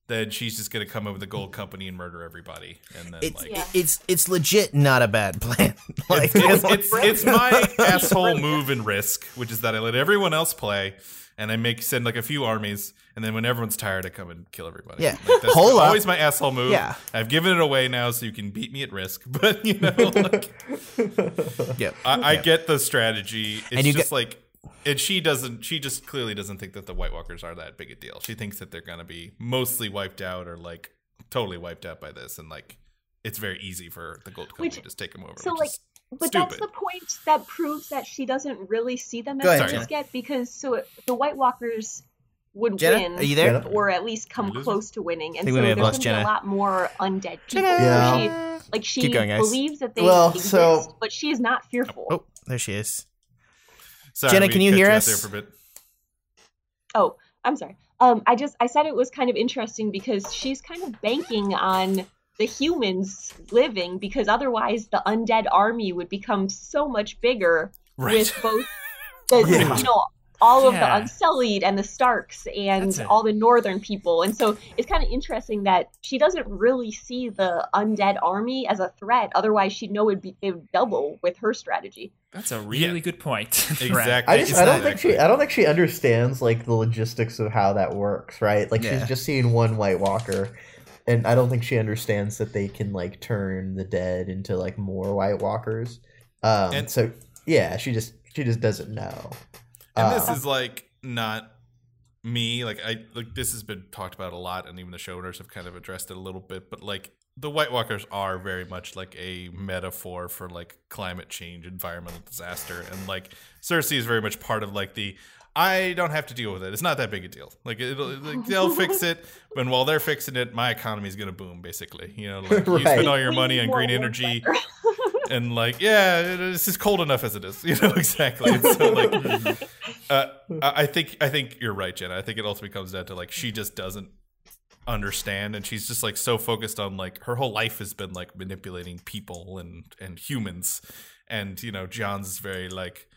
then she's just gonna come up with the gold company and murder everybody, and then It's like. Yeah. it's it's legit not a bad plan. like It's, it's, it's my asshole move and risk, which is that I let everyone else play, and I make send like a few armies, and then when everyone's tired, I come and kill everybody. Yeah. like, that's Hold up. always my asshole move. Yeah. I've given it away now, so you can beat me at risk. But you know, like, yeah. I, I get the strategy. It's And you just get- like, and she doesn't. She just clearly doesn't think that the White Walkers are that big a deal. She thinks that they're gonna be mostly wiped out or like totally wiped out by this, and like it's very easy for the Gold Company Which- to just take them over. so, which like, is But that's the point that proves that she doesn't really see them Go as ahead, threats yet, because so the White Walkers would Jena, win, are you there? Or at least come Did we lose close to winning, and so there's going to be a lot more undead people. Yeah. She, like she Keep going, guys. believes that they Well, exist, so- but she is not fearful. Oh, there she is. Sorry, Jena, can you hear out us? there for a bit. Oh, I'm sorry. Um, I just I said it was kind of interesting because she's kind of banking on the humans living because otherwise the undead army would become so much bigger Right. with both the Yeah. you know all of the Unsullied and the Starks and all the northern people. And so it's kind of interesting that she doesn't really see the undead army as a threat. Otherwise, she'd know it'd be it would double with her strategy. That's a really Yeah. good point. Exactly. I just I don't not think she I don't think she understands like the logistics of how that works, right? Like Yeah. she's just seeing one White Walker, and I don't think she understands that they can like turn the dead into like more White Walkers. Um, And- so yeah, she just she just doesn't know. And Uh, this is like not me. Like I like this has been talked about a lot, and even the showrunners have kind of addressed it a little bit. But like the White Walkers are very much like a metaphor for like climate change, environmental disaster, and like Cersei is very much part of like the. I don't have to deal with it. It's not that big a deal. Like it'll, like, they'll fix it, but while they're fixing it, my economy is gonna boom. Basically, you know, like you spend all your money on green energy, and like yeah it's just cold enough as it is you know exactly and so like uh, I think I think you're right Jena I think it ultimately comes down to like she just doesn't understand and she's just like so focused on like her whole life has been like manipulating people and and humans and you know Jon's very like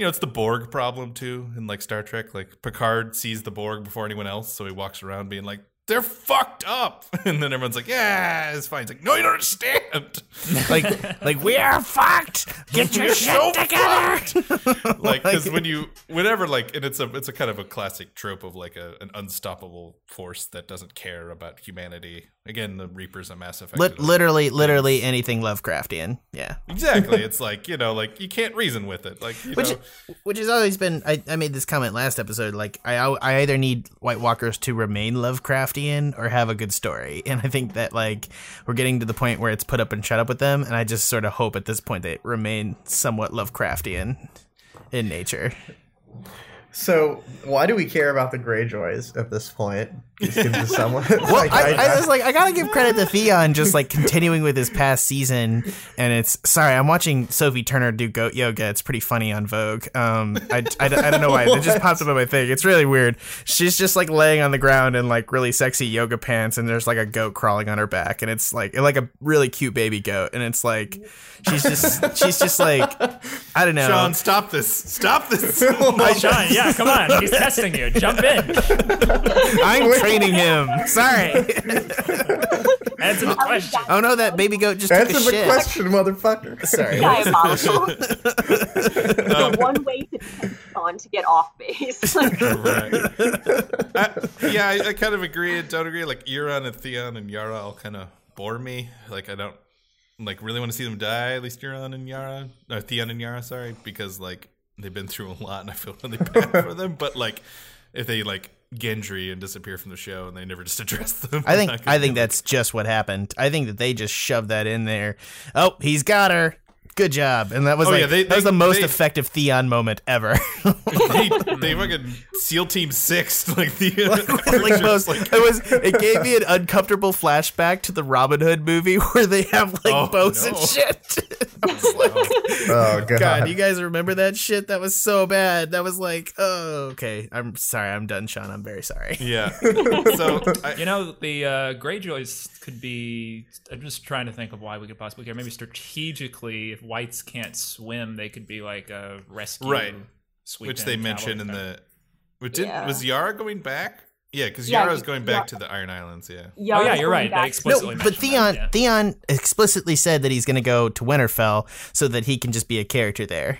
you know it's the Borg problem too in like Star Trek. Like Picard sees the Borg before anyone else so he walks around being like they're fucked up! And then everyone's like yeah it's fine. It's like no you don't understand. Like like we are fucked. Get your shit so together. like because when you whenever like and it's a it's a kind of a classic trope of like a, an unstoppable force that doesn't care about humanity again the reapers and mass effect Lit- literally, literally anything Lovecraftian. Yeah. exactly it's like you know like you can't reason with it like you Which, know which has always been. I, I made this comment last episode. Like, I I either need White Walkers to remain Lovecraftian or have a good story, and I think that like we're getting to the point where it's put up and shut up with them, and I just sort of hope at this point they remain somewhat Lovecraftian in nature. So why do we care about the Greyjoys at this point? Just 'cause of someone, Well, like, I, I was like, I gotta give credit to Theon just like continuing with his past season, and it's sorry, I'm watching Sophie Turner do goat yoga. It's pretty funny on Vogue. Um, I, I, I don't know why it just popped up on my thing. It's really weird. She's just like laying on the ground in like really sexy yoga pants, and there's like a goat crawling on her back, and it's like like a really cute baby goat, and it's like she's just she's just like I don't know. Sean stop this stop this Oh, Sean, yeah, come on. He's testing you. Jump in. I'm training him. Sorry. Answer the question. oh no, that baby goat just took answer a the shit. question, motherfucker. Sorry. Diabolical. the one way to on to get off base. Right. I, yeah, I, I kind of agree and don't agree. Like Euron and Theon and Yara all kind of bore me. Like I don't like really want to see them die. At least Euron and Yara, or Theon and Yara, sorry, because like they've been through a lot and I feel really bad for them. But like if they like Gendry and disappear from the show and they never just address them, I think I think that's just what happened. I think that they just shoved that in there. Oh, he's got her. Good job. And that was Oh, like yeah, they- that was the most they- effective Theon moment ever. they, they fucking SEAL Team Six, like the like most, it was it gave me an uncomfortable flashback to the Robin Hood movie where they have like Oh, boats and shit. I like, Oh god. God, you guys remember that shit? That was so bad. That was like, oh, okay. I'm sorry. I'm done, Sean. I'm very sorry. yeah. So I, You know, the uh, Greyjoys could be. I'm just trying to think of why we could possibly care. Maybe strategically, if whites can't swim, they could be like a rescue. Right. sweep which they cavalry mentioned in the. Which didn't, Yeah. was Yara going back? Yeah, because Yeah, Yara's going back yeah. to the Iron Islands. Yeah. Oh yeah, you're right. They explicitly No, but Theon that, yeah. Theon explicitly said that he's going to go to Winterfell so that he can just be a character there.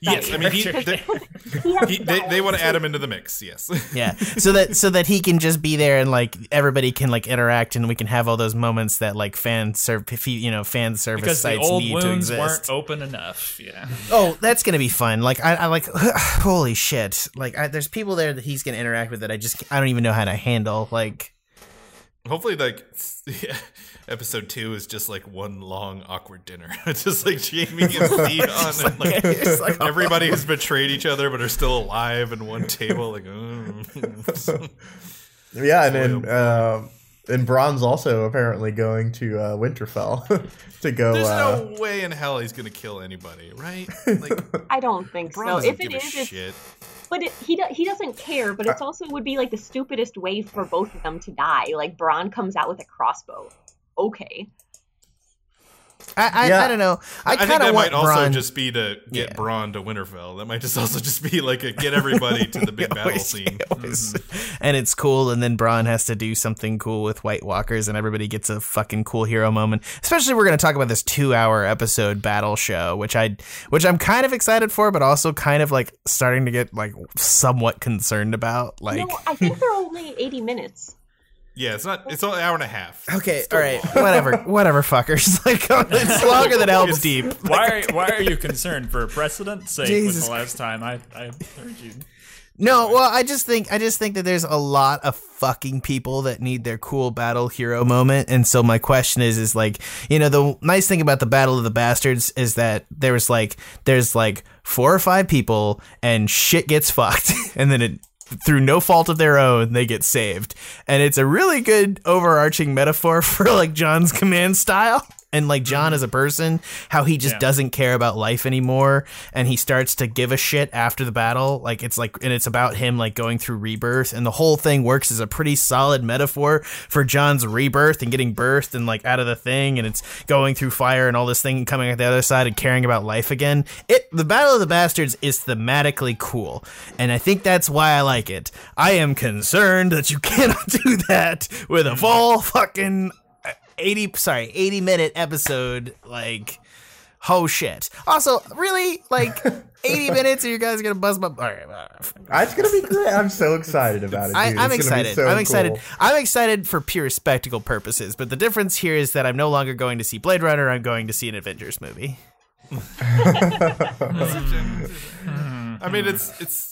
Yes, I mean he, they, He has he, to they, they want to add him into the mix. Yes. Yeah, so that so that he can just be there and like everybody can like interact and we can have all those moments that like fan serve you know fan service because the old need to wounds exist. weren't open enough. Yeah. Oh, that's gonna be fun. Like I, I like holy shit. Like I, there's people there that he's gonna interact with that I just I don't even know how to handle. Like Hopefully, like yeah, episode two is just like one long awkward dinner. It's just like Jaime and Theon, and like like everybody has betrayed each other but are still alive in one table. Like, oh. Yeah, and then uh, and Bronn's also apparently going to uh, Winterfell to go. there's uh, no way in hell he's gonna kill anybody, right? Like, I don't think Bronn so. doesn't If it give a it's, shit. but it, he do, he doesn't care. But it's also would be like the stupidest way for both of them to die. Like Bronn comes out with a crossbow. Okay. I I, Yeah. I don't know. I, I, think kind that of want might also Bronn. just be to get Yeah. Bronn to Winterfell. That might just also just be like a get everybody to the big battle Always- scene. always. And it's cool, and then Bronn has to do something cool with White Walkers, and everybody gets a fucking cool hero moment. Especially, we're going to talk about this two-hour episode battle show, which I, which I'm kind of excited for, but also kind of like starting to get like somewhat concerned about. Like, no, I think they're only eighty minutes. Yeah, it's not. It's only an hour and a half. okay, all right, whatever, whatever, fuckers. Like, it's longer than Helm's Deep. Why are, why are you concerned? For precedent's sake, was Jesus the last time I, I heard you. No, well, I just think I just think that there's a lot of fucking people that need their cool battle hero moment, and so my question is, is like, you know, the nice thing about the Battle of the Bastards is that there was like, there's like four or five people, and shit gets fucked, and then it. Through no fault of their own, they get saved, and it's a really good overarching metaphor for like Jon's command style and like Jon mm-hmm. as a person, how he just Yeah. doesn't care about life anymore, and he starts to give a shit after the battle. Like it's like, and it's about him like going through rebirth, and the whole thing works as a pretty solid metaphor for Jon's rebirth and getting birthed and like out of the thing, and it's going through fire and all this thing and coming out the other side and caring about life again. It the Battle of the Bastards is thematically cool, and I think that's why I like it. I am concerned that you cannot do that with a mm-hmm. full fucking 80 sorry 80 minute episode like oh shit also really like 80 minutes and you guys are gonna buzz my all right, all right. It's gonna be great. I'm so excited about it. I, dude. I'm It's excited. so I'm excited. cool. I'm excited for pure spectacle purposes. But the difference here is that I'm no longer going to see Blade Runner. I'm going to see an Avengers movie. Hmm. I mean, it's it's.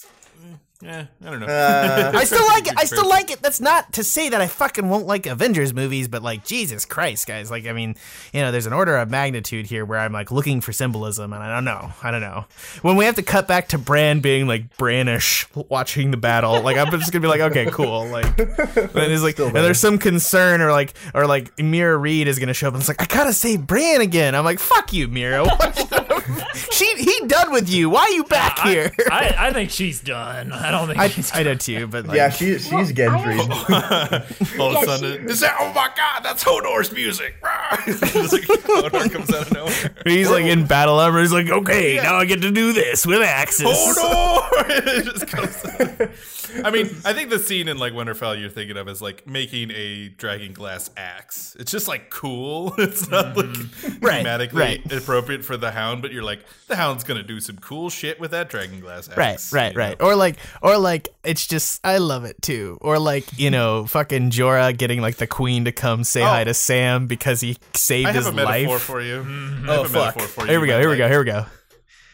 Yeah, I don't know. Uh, I still like it. I still like it. That's not to say that I fucking won't like Avengers movies, but like Jesus Christ, guys. Like, I mean, you know, there's an order of magnitude here where I'm like looking for symbolism, and I don't know. I don't know. When we have to cut back to Bran being like Branish watching the battle, like I'm just gonna be like, okay, cool. Like, and he's like, and there's some concern, or like, or like Meera Reed is gonna show up, and it's like, I gotta save Bran again. I'm like, fuck you, Mira. she he done with you. Why are you back here? I, I think she's done. I don't think I, she's I, do too, but like, yeah, she, she's Gendry. All of a sudden, is that? Oh my god, that's Hodor's music! Just like, Hodor comes out of nowhere. He's like in battle armor. He's like, okay, now I get to do this with axes. Hodor! it just comes. I mean, I think the scene in like Winterfell you're thinking of is like making a dragon glass axe. It's just like cool. It's not like mm-hmm. Right, thematically right. appropriate for the Hound, but you're like the Hound's gonna do some cool shit with that dragon glass Right, axe. right, you know? right. Or like, or like, it's just I love it too. Or like, you know, fucking Jorah getting like the queen to come say hi Oh. to Sam because he saved his life. I have his a metaphor life. for you. Mm-hmm. I Oh have a oh, fuck! metaphor for you. Here we go. might Here we go. Here we go.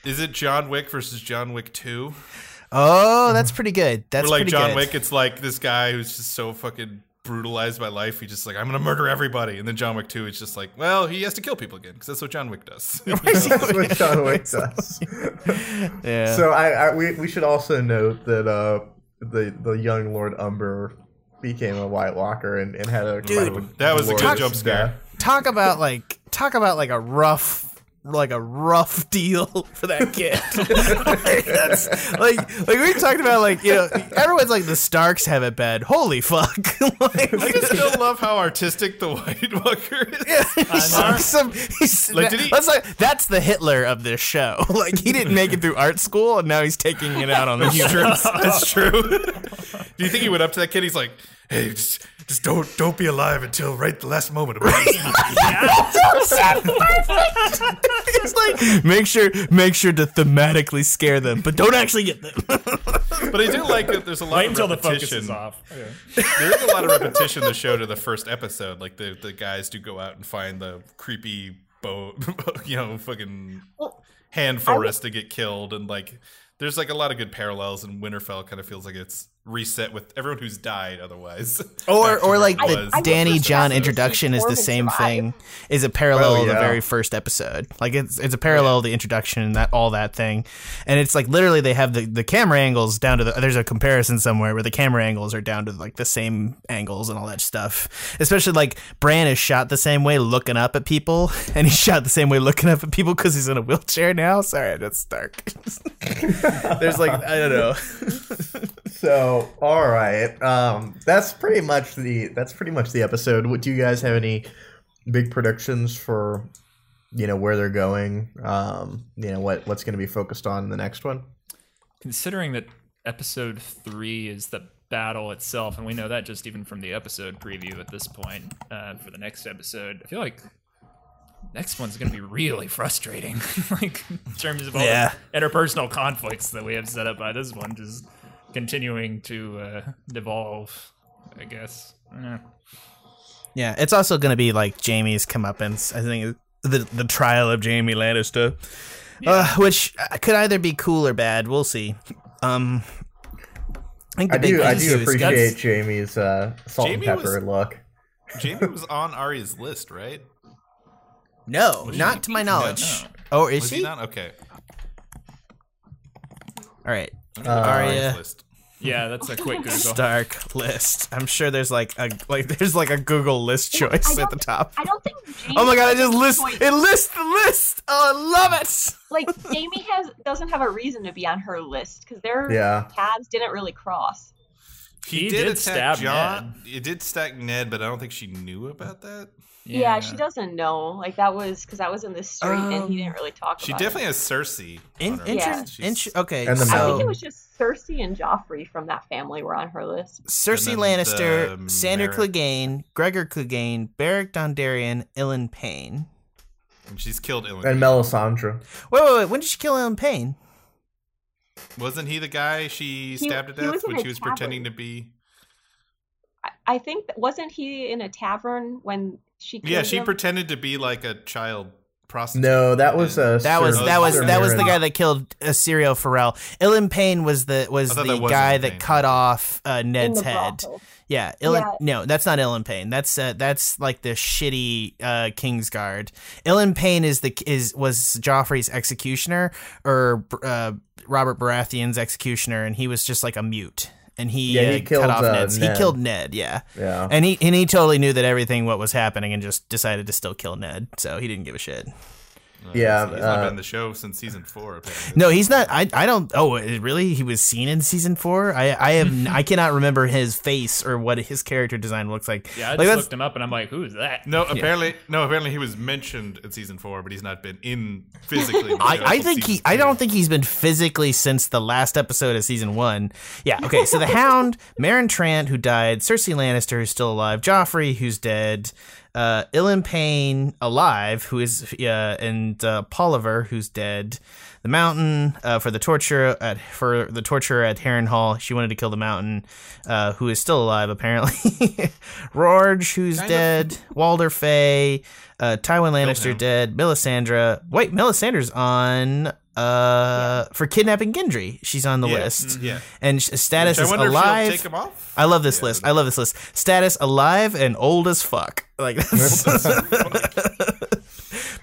Is it John Wick versus John Wick Two? Oh, that's pretty good. That's Where like pretty John good. Wick, it's like this guy who's just so fucking brutalized by life. He's just like, I'm gonna murder everybody. And then John Wick 2 is just like, well, he has to kill people again because that's what John Wick does. That's what John Wick does. Yeah. So I, I we, we should also note that uh the the young Lord Umber became a White Walker and, and had a Dude, that was a good jump scare. talk about like talk about like a rough like a rough deal for that kid. like, that's, like like we talked about like you know everyone's like the Starks have it bad. Holy fuck! like, I just still love how artistic the White Walker is. Yeah, he's like some, he's, Like, did he- that's like that's the Hitler of this show. Like he didn't make it through art school and now he's taking it out on the humans. That's true. Do you think he went up to that kid? He's like, "Hey, just, just don't don't be alive until right the last moment." it's like make sure make sure to thematically scare them, but don't actually get them. but I do like that. There's a lot Wait of until the focus repetition. is off. There is a lot of repetition in the show to the first episode. Like the the guys do go out and find the creepy boat, you know, fucking Well, hand forest to get killed, and like there's like a lot of good parallels. And Winterfell kind of feels like it's reset with everyone who's died otherwise. Or or like it the was. I Dany wish Jon that introduction is the same survived. thing. Is a parallel Oh, of the very first episode. Like it's it's a parallel of the introduction and that all that thing. And it's like literally they have the, the camera angles down to the there's a comparison somewhere where the camera angles are down to like the same angles and all that stuff. Especially like Bran is shot the same way looking up at people and he's shot the same way looking up at people because he's in a wheelchair now. Sorry, that's dark. there's like I don't know. So all right, um, that's pretty much the that's pretty much the episode. What do you guys have any big predictions for? You know where they're going. Um, you know what what's going to be focused on in the next one. Considering that episode three is the battle itself, and we know that just even from the episode preview at this point uh, for the next episode, I feel like next one's going to be really frustrating, like in terms of all Yeah. the interpersonal conflicts that we have set up by this one, just continuing to uh, devolve. I guess. Eh. Yeah, it's also going to be like Jaime's comeuppance. I think the the trial of Jaime Lannister, uh, which uh, could either be cool or bad. We'll see. Um, I think the I big do I do appreciate guts. Jaime's uh, salt Jaime and pepper was- look. Jaime was on Arya's list, right? No, Was not she? to my No. knowledge. Oh, is Was she? he not? Okay. All right, Let me look at Uh, Arya's Arya. list. Yeah, that's a quick Google. Stark list. I'm sure there's like a like there's like a Google list choice at the top. I don't think. Jaime Oh my god! I just a list choice. it lists the list. Oh, I love it. Like Jaime has doesn't have a reason to be on her list because their Yeah. paths didn't really cross. He did attack stab John. It did stack Ned, but I don't think she knew about that. Yeah, she doesn't know. Like that was because that was in the street and Um, he didn't really talk to her. She about definitely it. has Cersei. In, on her inter- list. She's- okay, And the I think it was just Cersei and Joffrey from that family were on her list. Cersei Lannister, the Sandor Merrick. Clegane, Gregor Clegane, Beric Dondarrion, Ilyn Payne. and she's killed Ilyn. And Melisandre. Wait, wait, wait. When did she kill Ilyn Payne? Wasn't he the guy she stabbed to he death in when a she was pretending to tavern. be? I, I think wasn't he in a tavern when she? Killed Yeah, she him? pretended to be like a child prostitute. No, that was uh, That was that was that was the guy that killed uh, Syrio Forel. Ilyn Payne was the was the that was guy Ilyn that Payne. cut off uh, Ned's head. brothel. Yeah, Ilyn, Yeah. no, that's not Ilyn Payne. That's uh, that's like the shitty uh, Kingsguard. Ilyn Payne is the is was Joffrey's executioner or uh, Robert Baratheon's executioner, and he was just like a mute. And he, Yeah, he uh, killed, cut off uh, Ned's. Ned. He killed Ned, yeah. Yeah. And he and he totally knew that everything what was happening and just decided to still kill Ned. So he didn't give a shit. Uh, Yeah, he's not uh, been in the show since season four. Apparently. No, he's not. I, I don't. Oh, really? He was seen in season four. I I have I cannot remember his face or what his character design looks like. Yeah, I like just looked him up and I'm like, who is that? No, apparently, no. Apparently, he was mentioned in season four, but he's not been in physically. in I, I think he season I don't think he's been physically since the last episode of season one. Yeah, okay, so the Hound, Meryn Trant, who died, Cersei Lannister, who's still alive, Joffrey, who's dead, uh, Ilyn Payne, alive, who is, uh, and uh, Polliver, who's dead. The Mountain uh, for the torture at for the torture at Harrenhal. She wanted to kill the Mountain, uh, who is still alive apparently. Rorge, who's Kind of. dead. Walder Frey, uh, Tywin Lannister him. dead. Melisandre. Wait, Melisandre's on uh, for kidnapping Gendry. She's on the Yeah. list. Yeah. And status Which is wonder alive. she'll take him off. I love this Yeah. list. I love this list. Status alive and old as fuck. Like that's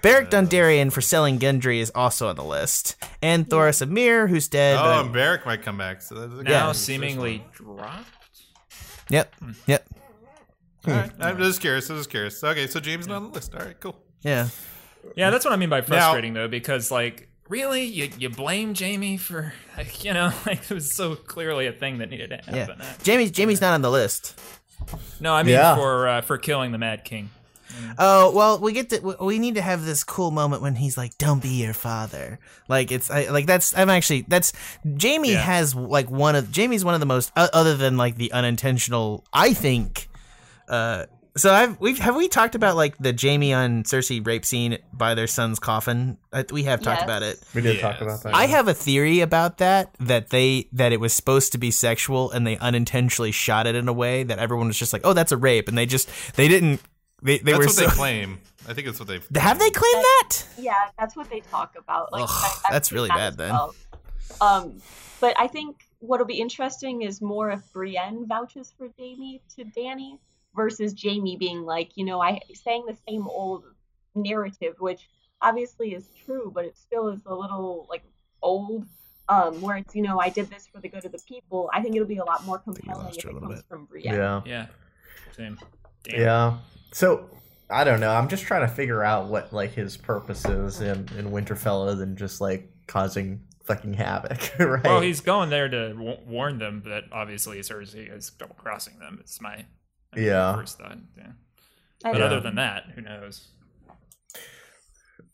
Beric Dondarrion for selling Gendry is also on the list, and Thoros of Myr, who's dead. Oh, and Beric might come back. So that's a Now good- seemingly dropped. yep, yep, All right. I'm just curious. I'm just curious. Okay, so James is on the list. All right, cool. yeah. Yeah, that's what I mean by frustrating though, because like really, you you blame Jaime for like, you know like it was so clearly a thing that needed to happen Yeah, happen. Jaime's Jaime's not on the list. No, I mean Yeah. for uh, for killing the Mad King. Oh well, we get to we- we need to have this cool moment when he's like, "Don't be your father." Like it's I, like that's I'm actually that's Jaime Yeah. has like one of Jaime's one of the most uh, other than like the unintentional. I think. uh so I've we've have we talked about like the Jaime on Cersei rape scene by their son's coffin? I, we have talked Yes. about it. We did Yes. talk about that. I have a theory about that that they that it was supposed to be sexual and they unintentionally shot it in a way that everyone was just like, "Oh, that's a rape," and they just they didn't they they That's were what so they claim. I think it's what they have they claimed that? Yeah, that's what they talk about. Like Ugh, I- I've that's really that bad then. well. Um, but I think what'll be interesting is more if Brienne vouches for Jaime to Dany versus Jaime being like, you know, I saying the same old narrative, which obviously is true, but it still is a little like old. Um, where it's you know I did this for the good of the people. I think it'll be a lot more compelling lost if a it little comes bit. from Brienne. yeah. Yeah, same. Damn. Yeah. So I don't know. I'm just trying to figure out what like his purpose is in in Winterfell other than just like causing fucking havoc, right? Well, he's going there to w- warn them but obviously Cersei is double crossing them. It's my Yeah. first thought. Yeah. But don't other than that, who knows?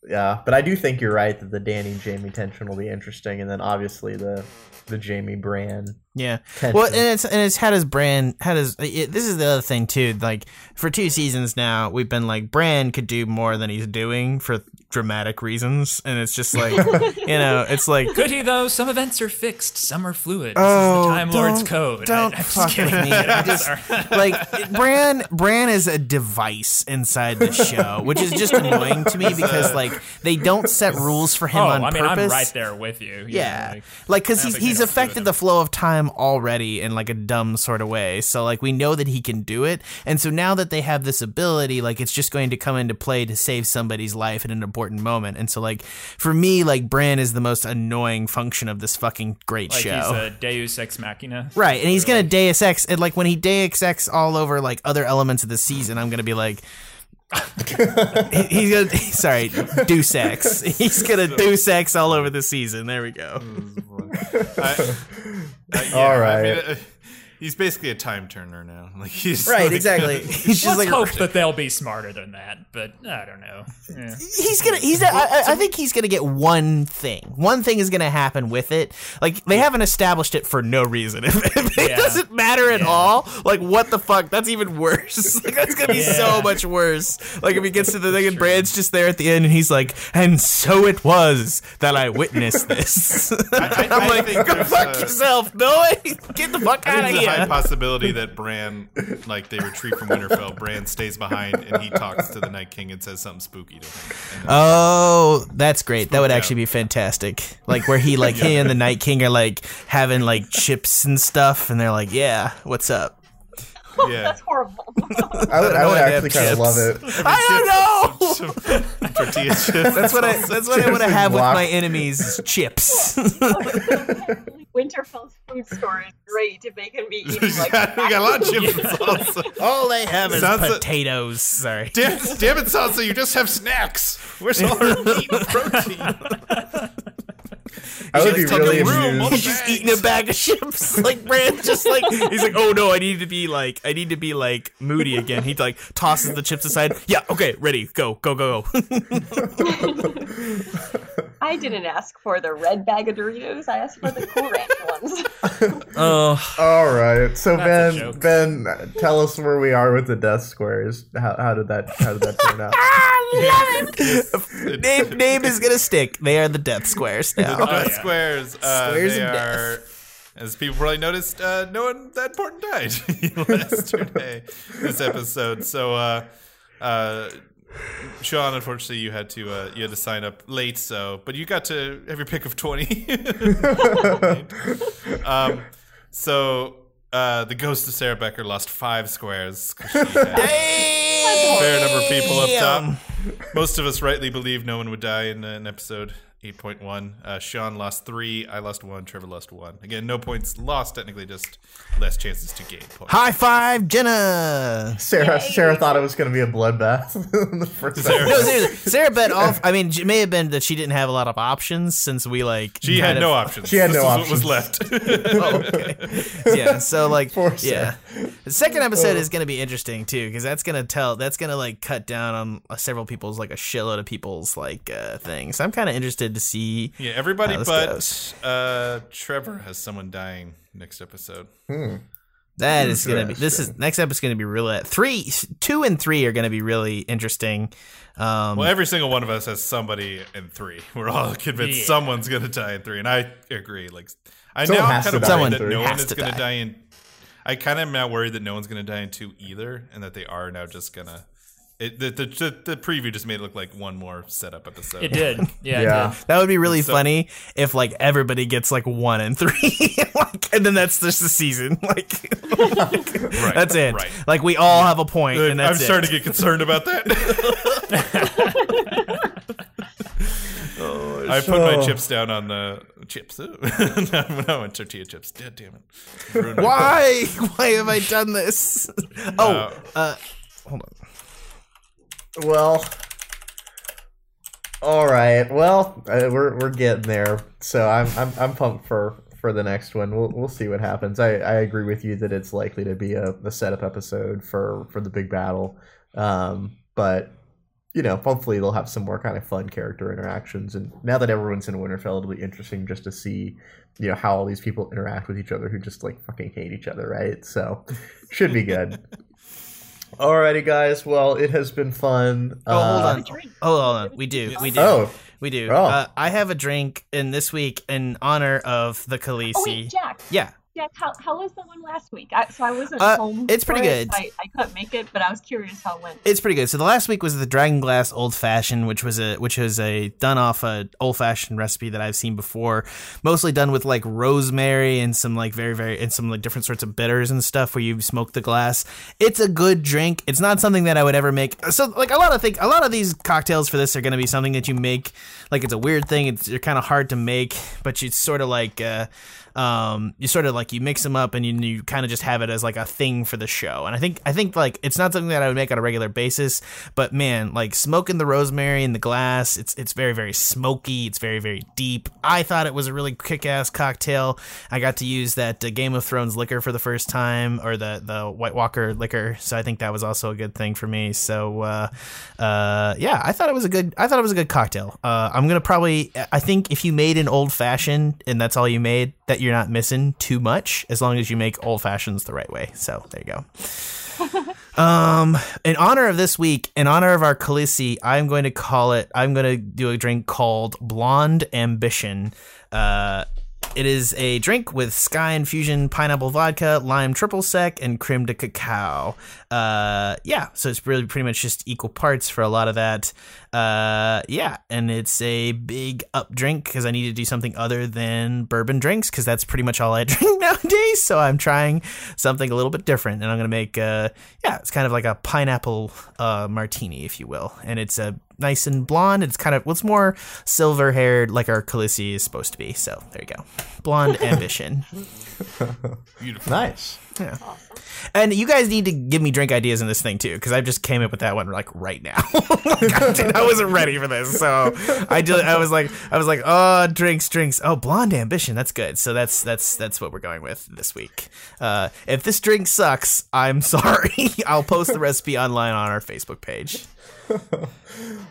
Yeah, but I do think you're right that the Dany Jaime tension will be interesting, and then obviously the the Jaime Bran Yeah. tension. Well, and it's and it's how does Bran how does it, this is the other thing too. Like for two seasons now, we've been like Bran could do more than he's doing for dramatic reasons, and it's just like you know, it's like Could he though? Some events are fixed, some are fluid. This Oh, is the oh, Time Lord's code. don't I, I'm just fuck kidding. with me. I just- like Bran Bran is a device inside the show, which is just annoying to me because like they don't set rules for him oh, on I mean, purpose. I'm right there with you. you Yeah, like- like because I he's he's they don't do affected the flow of time already in like a dumb sort of way. So like we know that he can do it, and so now that they have this ability, like it's just going to come into play to save somebody's life at an important moment. And so like for me, like Bran is the most annoying function of this fucking great like show. he's a Deus Ex Machina. Right, and he's gonna Deus Ex, and like when he Deus Ex all over like other elements of the season, I'm gonna be like, he- he's gonna sorry, do sex He's gonna do sex all over the season. There we go. I, uh, yeah, All I mean, uh, he's basically a time turner now. Like he's Right, like- exactly. He's just Let's like hope that they'll be smarter than that, but I don't know. Yeah. he's gonna he's I, I- I think he's gonna get one thing one thing is gonna happen with it like they haven't established it for no reason if, if it Yeah. doesn't matter at Yeah. all like what the fuck that's even worse like that's gonna be so much worse like if he gets to the thing and Bran's just there at the end and he's like and so it was that I witnessed this I- I'm I like go fuck a- yourself no get the fuck out of think there's a high possibility that Bran, like they retreat from Winterfell, Bran stays behind and he talks to the Night King and says something spooky to him. Oh, that's great. That would Spook actually be fantastic. Like where he like he and the Night King are like having like chips and stuff, and they're like, "Yeah, what's up?" yeah. That's horrible. I would, I know would actually have kind of love it. I don't know. Tortilla chips. That's what I. That's what I want to have with my enemies: is chips. Winterfell's food store is great if they can be we eating like got we got a lot of chips and. All they have is Sounds potatoes. Sorry. Damn, damn it, salsa! You just have snacks. Where's all our meat and protein? I would be Just take really room, amused. He's just eating a bag of chips. Like Bran's just like he's like, oh no, I need to be like, I need to be like moody again. He like tosses the chips aside. Yeah, okay, ready, go, go, go, go. I didn't ask for the red bag of Doritos. I asked for the Cool Ranch ones. Oh, All right, so Ben. Ben, tell us where we are with the Death Squares. How, how did that How did that turn out? I love it. name name is gonna stick. They are the Death Squares now. Uh, yeah. Squares. Uh, Squares they of are, as people probably noticed, uh, no one that important died yesterday. this episode. So, uh, uh, Sean, unfortunately, you had to uh, you had to sign up late, so but you got to have your pick of twenty. um, so uh, the ghost of Sarah Becker lost five squares. a fair number of people up top. Most of us rightly believe no one would die in an episode. 8.1. Uh, Sean lost three. I lost one. Trevor lost one. Again, no points lost, technically, just less chances to gain points. High five, Jena. Sarah Sarah thought it was going to be a bloodbath in the first Sarah- No, seriously, Sarah bet off. I mean, it may have been that she didn't have a lot of options since we like. She had kind no of- options. She had this no options. what was left. Oh, okay. Yeah, so like, Poor yeah. Sarah. The second episode is going to be interesting too because that's going to tell. That's going to like cut down on several people's like a shitload of people's like uh things. I'm kind of interested to see. yeah, everybody How this but goes. uh, Trevor has someone dying next episode. That is going to be. This is Interesting. next episode's going to be really three, two, and three are going to be really interesting. Um, Well, every single one of us has somebody in three. We're all convinced Yeah. someone's going to die in three, and I agree. Like, I Someone now has kind of die worried that no one is to going to die. die in. I kind of am now worried that no one's going to die in two either, and that they are now just gonna. It, the, the the the preview just made it look like one more setup episode. It did. Yeah. Yeah. It did. That would be really So- funny if like everybody gets like one and three, like, and then that's just the season. Like, Right, that's it. Right. Like we all have a point, and I'm starting it. to get concerned about that. I put my chips down on the chips. no, no, on tortilla chips. God damn it! Why? Why have I done this? Oh, Uh, uh, hold on. Well, all right. Well, uh, we're we're getting there. So I'm I'm I'm pumped for for the next one. We'll we'll see what happens. I I agree with you that it's likely to be a, a setup episode for for the big battle. Um, but you know, hopefully they'll have some more kind of fun character interactions. And now that everyone's in Winterfell, it'll be interesting just to see, you know, how all these people interact with each other who just like fucking hate each other, right? So, should be good. Alrighty, guys. Well, it has been fun. Oh, hold Uh, on. Oh, hold on. We do. We do. Oh, We do. Oh. Uh, I have a drink in this week in honor of the Khaleesi. Oh wait, Jack. yeah. Jack, how, how was the one last week? I, so I wasn't Uh, home. it's pretty it, good. so I, I couldn't make it, but I was curious how it went. It's pretty good. So the last week was the Dragon Glass Old Fashioned, which was a which was a done off a old fashioned recipe that I've seen before, mostly done with like rosemary and some like very very and some like different sorts of bitters and stuff where you smoke the glass. It's a good drink. It's not something that I would ever make. So like a lot of think a lot of these cocktails for this are going to be something that you make like it's a weird thing. It's you're kind of hard to make, but you sort of like. uh um, you sort of like you mix them up and you, you kind of just have it as like a thing for the show. And I think I think like it's not something that I would make on a regular basis, but man, like smoking the rosemary in the glass, it's it's very very smoky. It's very very deep. I thought it was a really kick ass cocktail. I got to use that uh, Game of Thrones liquor for the first time, or the the White Walker liquor. So I think that was also a good thing for me. So uh, uh, yeah, I thought it was a good. I thought it was a good cocktail. Uh, I'm gonna probably. I think if you made an old fashioned and that's all you made, that you're not missing too much as long as you make old fashions the right way. So there you go. um, in honor of this week, in honor of our Khaleesi, I'm going to call it. I'm going to do a drink called Blonde Ambition. Uh, it is a drink with Skyy Infusion pineapple vodka, lime triple sec, and creme de cacao. Uh, yeah, so it's really pretty much just equal parts for a lot of that. Uh, yeah, and it's a big up drink because I need to do something other than bourbon drinks because that's pretty much all I drink nowadays. So I'm trying something a little bit different, and I'm gonna make uh, yeah, it's kind of like a pineapple uh martini, if you will, and it's a nice and blonde. It's kind of what's more silver haired, like our Khaleesi is supposed to be. So there you go, blonde ambition. Beautiful. nice. Yeah. And you guys need to give me drink ideas in this thing too, because I just came up with that one like right now. Like, I, I wasn't ready for this, so I did. I was like, I was like, oh, drinks, drinks. Oh, blonde ambition. That's good. So that's that's that's what we're going with this week. Uh, if this drink sucks, I'm sorry. I'll post the recipe online on our Facebook page.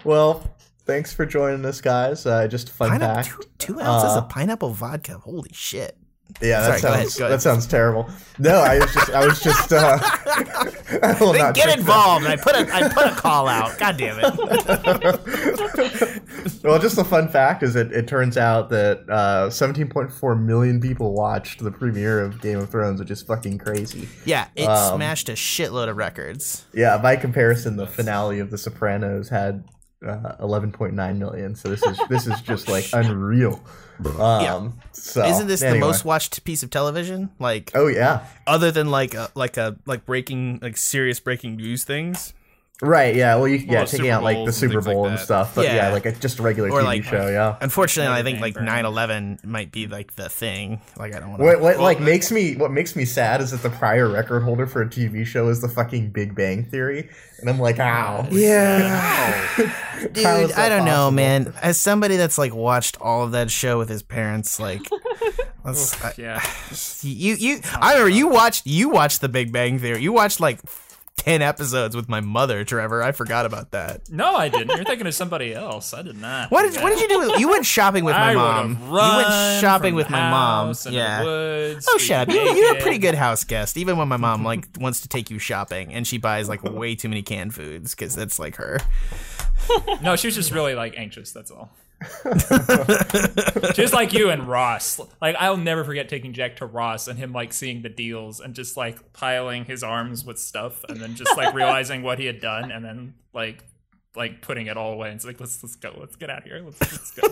Well, thanks for joining us, guys. Uh, just a fun Pineapple, fact. two, two ounces Uh, of pineapple vodka. Holy shit. Yeah, that Sorry, go ahead, sounds go ahead. that sounds terrible. No, I was just I was just uh, I will Then not get involved. I put a I put a call out. God damn it. well, just a fun fact is it, it turns out that uh, 17.4 million people watched the premiere of Game of Thrones, which is fucking crazy. Yeah, it Um, smashed a shitload of records. Yeah, by comparison, the finale of The Sopranos had uh, 11.9 million. So this is this is just like unreal. Um, Yeah. So Isn't this anyway. the most watched piece of television? Like, Oh yeah, other than like a, like a like breaking like serious breaking news things, right. Yeah. Well, you yeah taking Super out like the Bowls and Super things like Bowl and stuff, but yeah, Yeah. like a, just a regular Or TV like- show. Yeah. Unfortunately, I think like burned. 9/11 might be like the thing. Like I don't want What, to. what like makes me what makes me sad is that the prior record holder for a TV show is the fucking Big Bang Theory, and I'm like, ow. Yeah, dude, I don't know, man. As somebody that's like watched all of that show with his parents, like, let's, I- Yeah. you you I remember you watched you watched The Big Bang Theory. You watched like ten episodes with my mother, Trevor. I forgot about that. No, I didn't. You're thinking of somebody else. I did not. What did what did you do? You went shopping with my I mom. You went shopping with my mom. house in the Yeah. woods, Oh, shut up! You, you're a pretty good house guest, even when my mom like wants to take you shopping, and she buys like way too many canned foods because that's like her. No, she was just really like anxious. That's all. just like you and Ross. Like I'll never forget taking Jack to Ross and him like seeing the deals and just like piling his arms with stuff and then just like realizing what he had done and then like like putting it all away and it's like let's let's go let's get out of here let's, let's go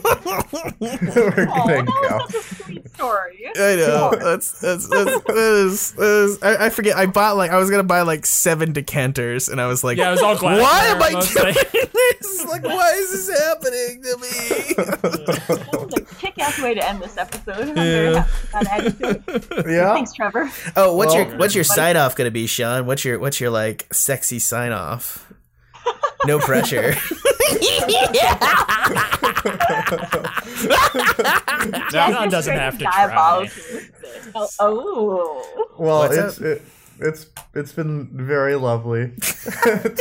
We're Oh, gonna that go. was such a sweet story. I know that's that's that's that is, that is I, I forget. I bought like I was gonna buy like seven decanters, and I was like, yeah it was all glass why am I mostly. doing this? Like, why is this happening to me? That was a kick-ass way to end this episode. I'm very happy with that attitude. Yeah. Thanks, Trevor. oh, what's Well- your what's your sign off gonna be, Sean? What's your what's your like sexy sign off? No pressure. John doesn't have to try Diabolical with this. Oh, oh. Well, What's it's it, it's it's been very lovely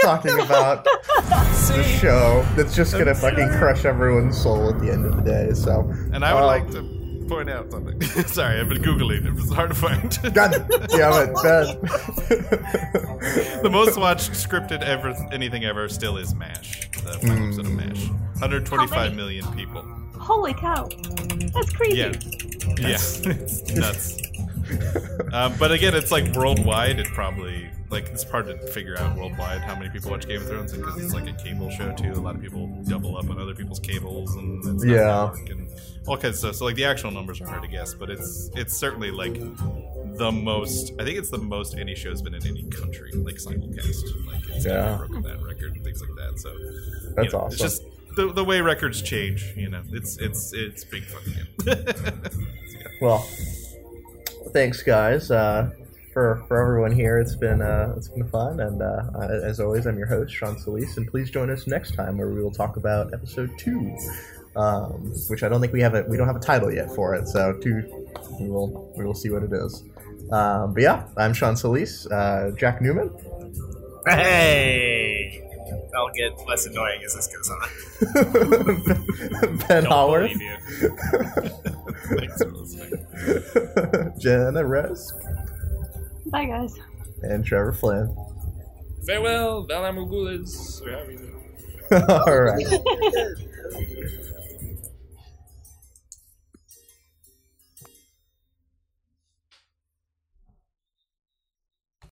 talking about the show that's just gonna fucking crush everyone's soul at the end of the day. So, And I would uh, like to point out something. Sorry, I've been googling. It was hard to find. God damn it, Ben. the most watched scripted ever anything ever still is MASH. The final episode of MASH. 125 million people. Holy cow. That's crazy. Yeah, yeah, it's nuts. um, but again, it's like worldwide. It probably like it's hard to figure out worldwide how many people watch Game of Thrones because it's like a cable show too. A lot of people double up on other people's cables and it's Yeah. network and all kinds of stuff. So like the actual numbers are hard to guess, but it's it's certainly like the most. I think it's the most any show's been in any country like simulcast. Like it's Yeah. yeah. broken that record and things like that. So That's you know, awesome. It's just the, the way records change. You know, it's it's it's big fucking. Well, thanks, guys, uh, for for everyone here. It's been uh, it's been fun, and uh, as always, I'm your host, Sean Solis, and please join us next time where we will talk about episode two, um, which I don't think we have a we don't have a title yet for it. So two, we will we will see what it is. Um, but yeah, I'm Sean Solis, uh, Jack Newman. hey, I'll get less annoying as this goes on. ben Don't Howard, believe you. Thanks for listening. Jena Resk, Bye, guys. and Trevor Flynn. farewell Valar Morghulis. All right.